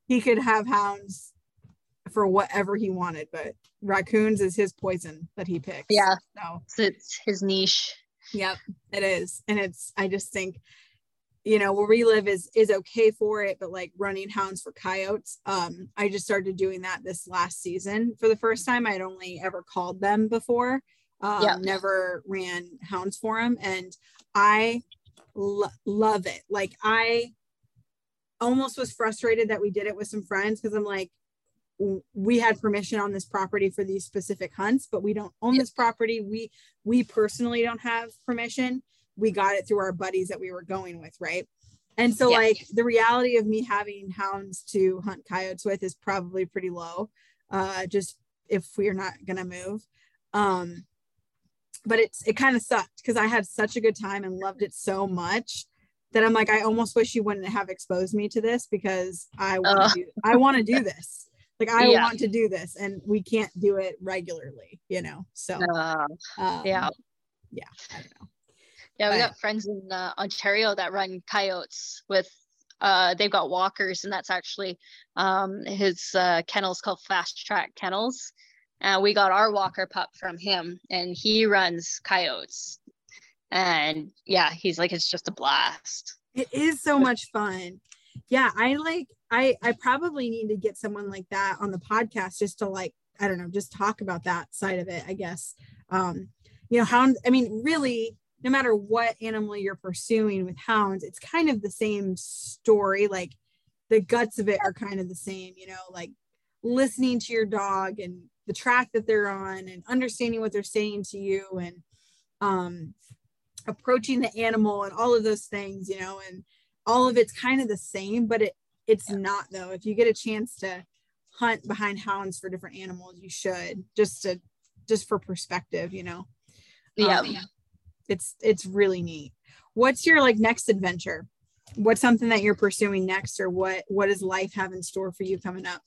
he could have hounds for whatever he wanted but raccoons is his poison that he picks Yeah. so so it's his niche. Yep, it is. And it's I just think, you know, where we live is is okay for it, but like running hounds for coyotes. Um, I just started doing that this last season for the first time. I'd only ever called them before. Um, Yep. never ran hounds for them. And I lo- love it. Like I almost was frustrated that we did it with some friends because I'm like, we had permission on this property for these specific hunts, but we don't own Yep. this property. We we personally don't have permission. We got it through our buddies that we were going with, right? And so Yeah. like the reality of me having hounds to hunt coyotes with is probably pretty low. Uh just if we're not gonna move. Um but it's it kind of sucked because I had such a good time and loved it so much that I'm like, I almost wish you wouldn't have exposed me to this because I want to Oh. do I want to do this. Like I Yeah. want to do this and we can't do it regularly, you know. So Uh, um, yeah. yeah, I don't know. Yeah, we But- got friends in uh, Ontario that run coyotes with uh they've got walkers and that's actually um his uh kennels called fast track kennels. And we got our walker pup from him and he runs coyotes. And yeah, he's like it's just a blast. It is so much fun. Yeah, I like I I probably need to get someone like that on the podcast just to like I don't know, just talk about that side of it, I guess. Um, you know, hound I mean, really no matter what animal you're pursuing with hounds, it's kind of the same story. Like the guts of it are kind of the same, you know, like listening to your dog and the track that they're on and understanding what they're saying to you and um approaching the animal and all of those things, you know, and all of it's kind of the same, but it it's not though. If you get a chance to hunt behind hounds for different animals, you should just to just for perspective, you know. Yeah. Um, it's it's really neat. What's your like next adventure? What's something that you're pursuing next, or what what does life have in store for you coming up?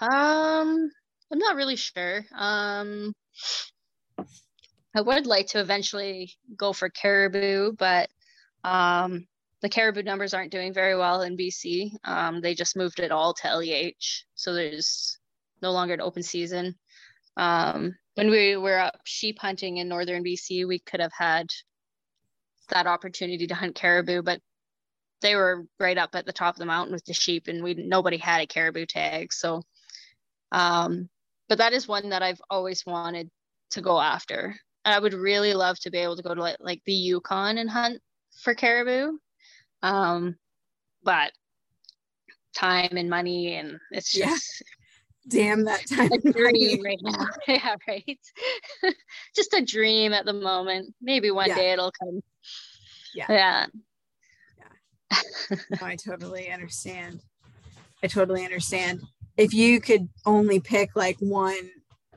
Um, I'm not really sure. Um, I would like to eventually go for caribou, but um, the caribou numbers aren't doing very well in BC. Um, they just moved it all to LEH, so there's no longer an open season. Um, when we were up sheep hunting in northern BC, we could have had that opportunity to hunt caribou, but they were right up at the top of the mountain with the sheep, and we nobody had a caribou tag. So, um, but that is one that I've always wanted to go after. And I would really love to be able to go to like, like the Yukon and hunt for caribou. Um, but time and money and it's Yeah. just Damn that time. a dream right now. yeah, right. just a dream at the moment. Maybe one Yeah. day it'll come. Yeah. Yeah. No, I totally understand. I totally understand. If you could only pick like one,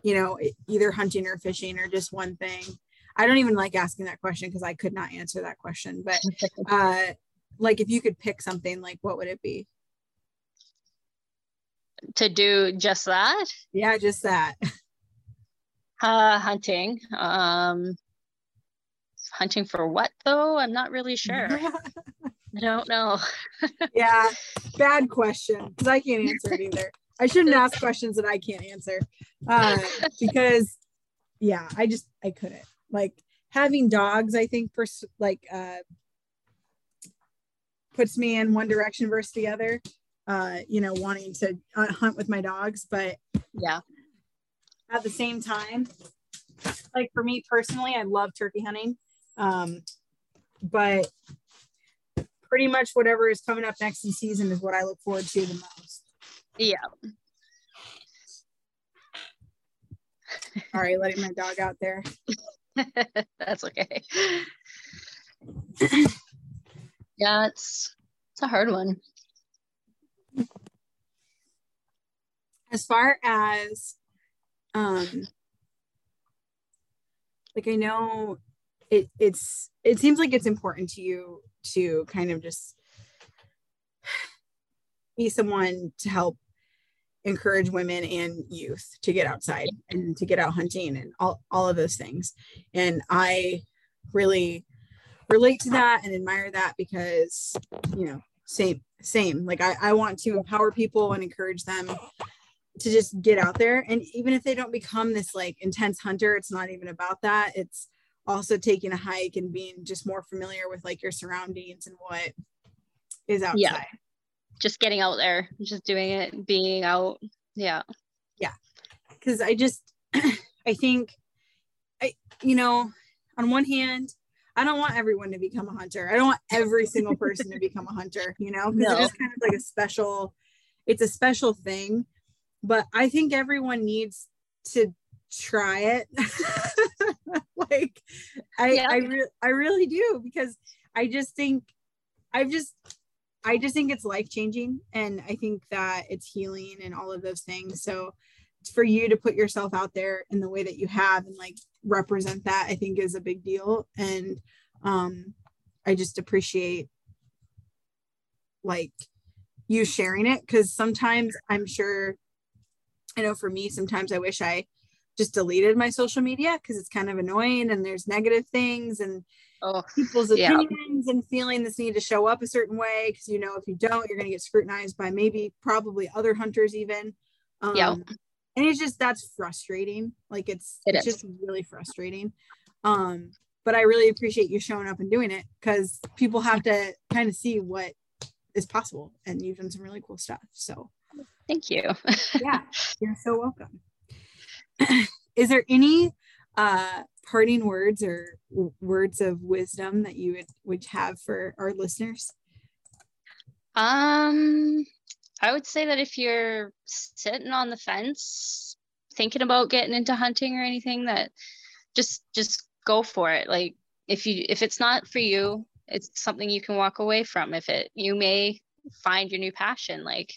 you know, either hunting or fishing or just one thing, I don't even like asking that question because I could not answer that question. But uh, like, if you could pick something, like, what would it be? To do just that? Yeah, just that. Uh, hunting. Um, hunting for what though? I'm not really sure. I don't know. yeah, bad question because I can't answer it either. I shouldn't ask questions that I can't answer uh, because, yeah, I just I couldn't like having dogs. I think for like uh, puts me in one direction versus the other. Uh, you know, wanting to uh, hunt with my dogs, but yeah, at the same time, like for me personally, I love turkey hunting. Um, but pretty much whatever is coming up next in season is what I look forward to the most. Yeah. Sorry, letting my dog out there. That's okay. yeah, it's it's a hard one. As far as um like I know it it's it seems like it's important to you to kind of just be someone to help encourage women and youth to get outside and to get out hunting and all, all of those things and i really relate to that and admire that because you know same same like i, I want to empower people and encourage them to just get out there and even if they don't become this like intense hunter it's not even about that it's also taking a hike and being just more familiar with like your surroundings and what is outside. Yeah. Just getting out there, just doing it, being out. Yeah. Yeah. Cause I just I think I you know, on one hand, I don't want everyone to become a hunter. I don't want every single person to become a hunter, you know, because no. it is kind of like a special, it's a special thing. But I think everyone needs to try it. like I yeah. I, re- I really do because I just think I've just I just think it's life changing and I think that it's healing and all of those things. So for you to put yourself out there in the way that you have and like represent that I think is a big deal. And um I just appreciate like you sharing it because sometimes I'm sure I know for me sometimes I wish I just deleted my social media because it's kind of annoying and there's negative things and oh, people's opinions yeah. and feeling this need to show up a certain way because you know if you don't you're going to get scrutinized by maybe probably other hunters even. Um, yeah and it's just that's frustrating. Like it's it it's just really frustrating. Um but i really appreciate you showing up and doing it because people have to kind of see what is possible and you've done some really cool stuff so. Thank you. Yeah you're so welcome. Is there any uh, parting words or w- words of wisdom that you would, would have for our listeners? Um, I would say that if you're sitting on the fence, thinking about getting into hunting or anything, that just just go for it. Like if you if it's not for you, it's something you can walk away from. If it you may find your new passion. Like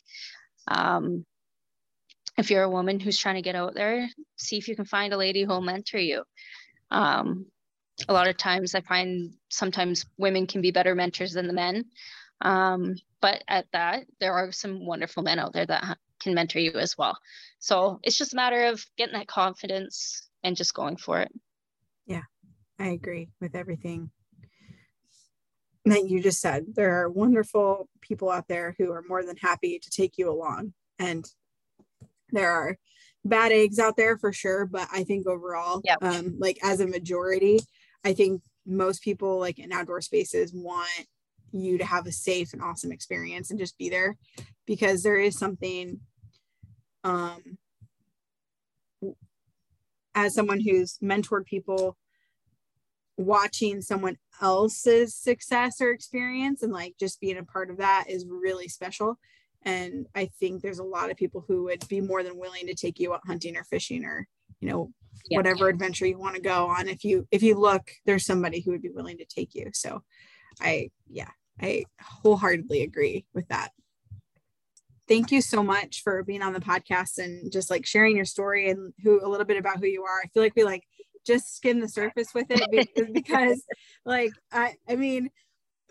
um, if you're a woman who's trying to get out there, see if you can find a lady who'll mentor you. Um, a lot of times I find sometimes women can be better mentors than the men. Um, but at that, there are some wonderful men out there that can mentor you as well. So it's just a matter of getting that confidence and just going for it. Yeah, I agree with everything that you just said. There are wonderful people out there who are more than happy to take you along. And there are bad eggs out there for sure but i think overall um like as a majority i think most people like in outdoor spaces want you to have a safe and awesome experience and just be there because there is something um as someone who's mentored people watching someone else's success or experience and like just being a part of that is really special. And i think there's a lot of people who would be more than willing to take you out hunting or fishing or you know yeah. whatever adventure you want to go on. If you if you look there's somebody who would be willing to take you. So i yeah i wholeheartedly agree with that thank you so much for being on the podcast and just like sharing your story and who a little bit about who you are i feel like we like just skim the surface with it because like I I mean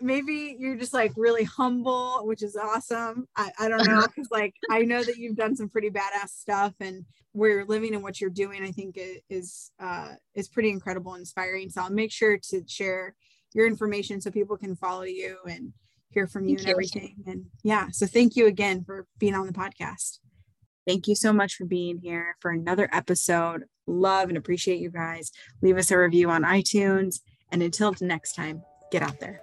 maybe you're just like really humble, which is awesome. I, I don't know because like I know that you've done some pretty badass stuff and where you're living and what you're doing, I think is uh is pretty incredible, inspiring. So I'll make sure to share your information so people can follow you and hear from you thank and you. everything. And yeah, so thank you again for being on the podcast. Thank you so much for being here for another episode. Love and appreciate you guys. Leave us a review on iTunes. And until next time, get out there.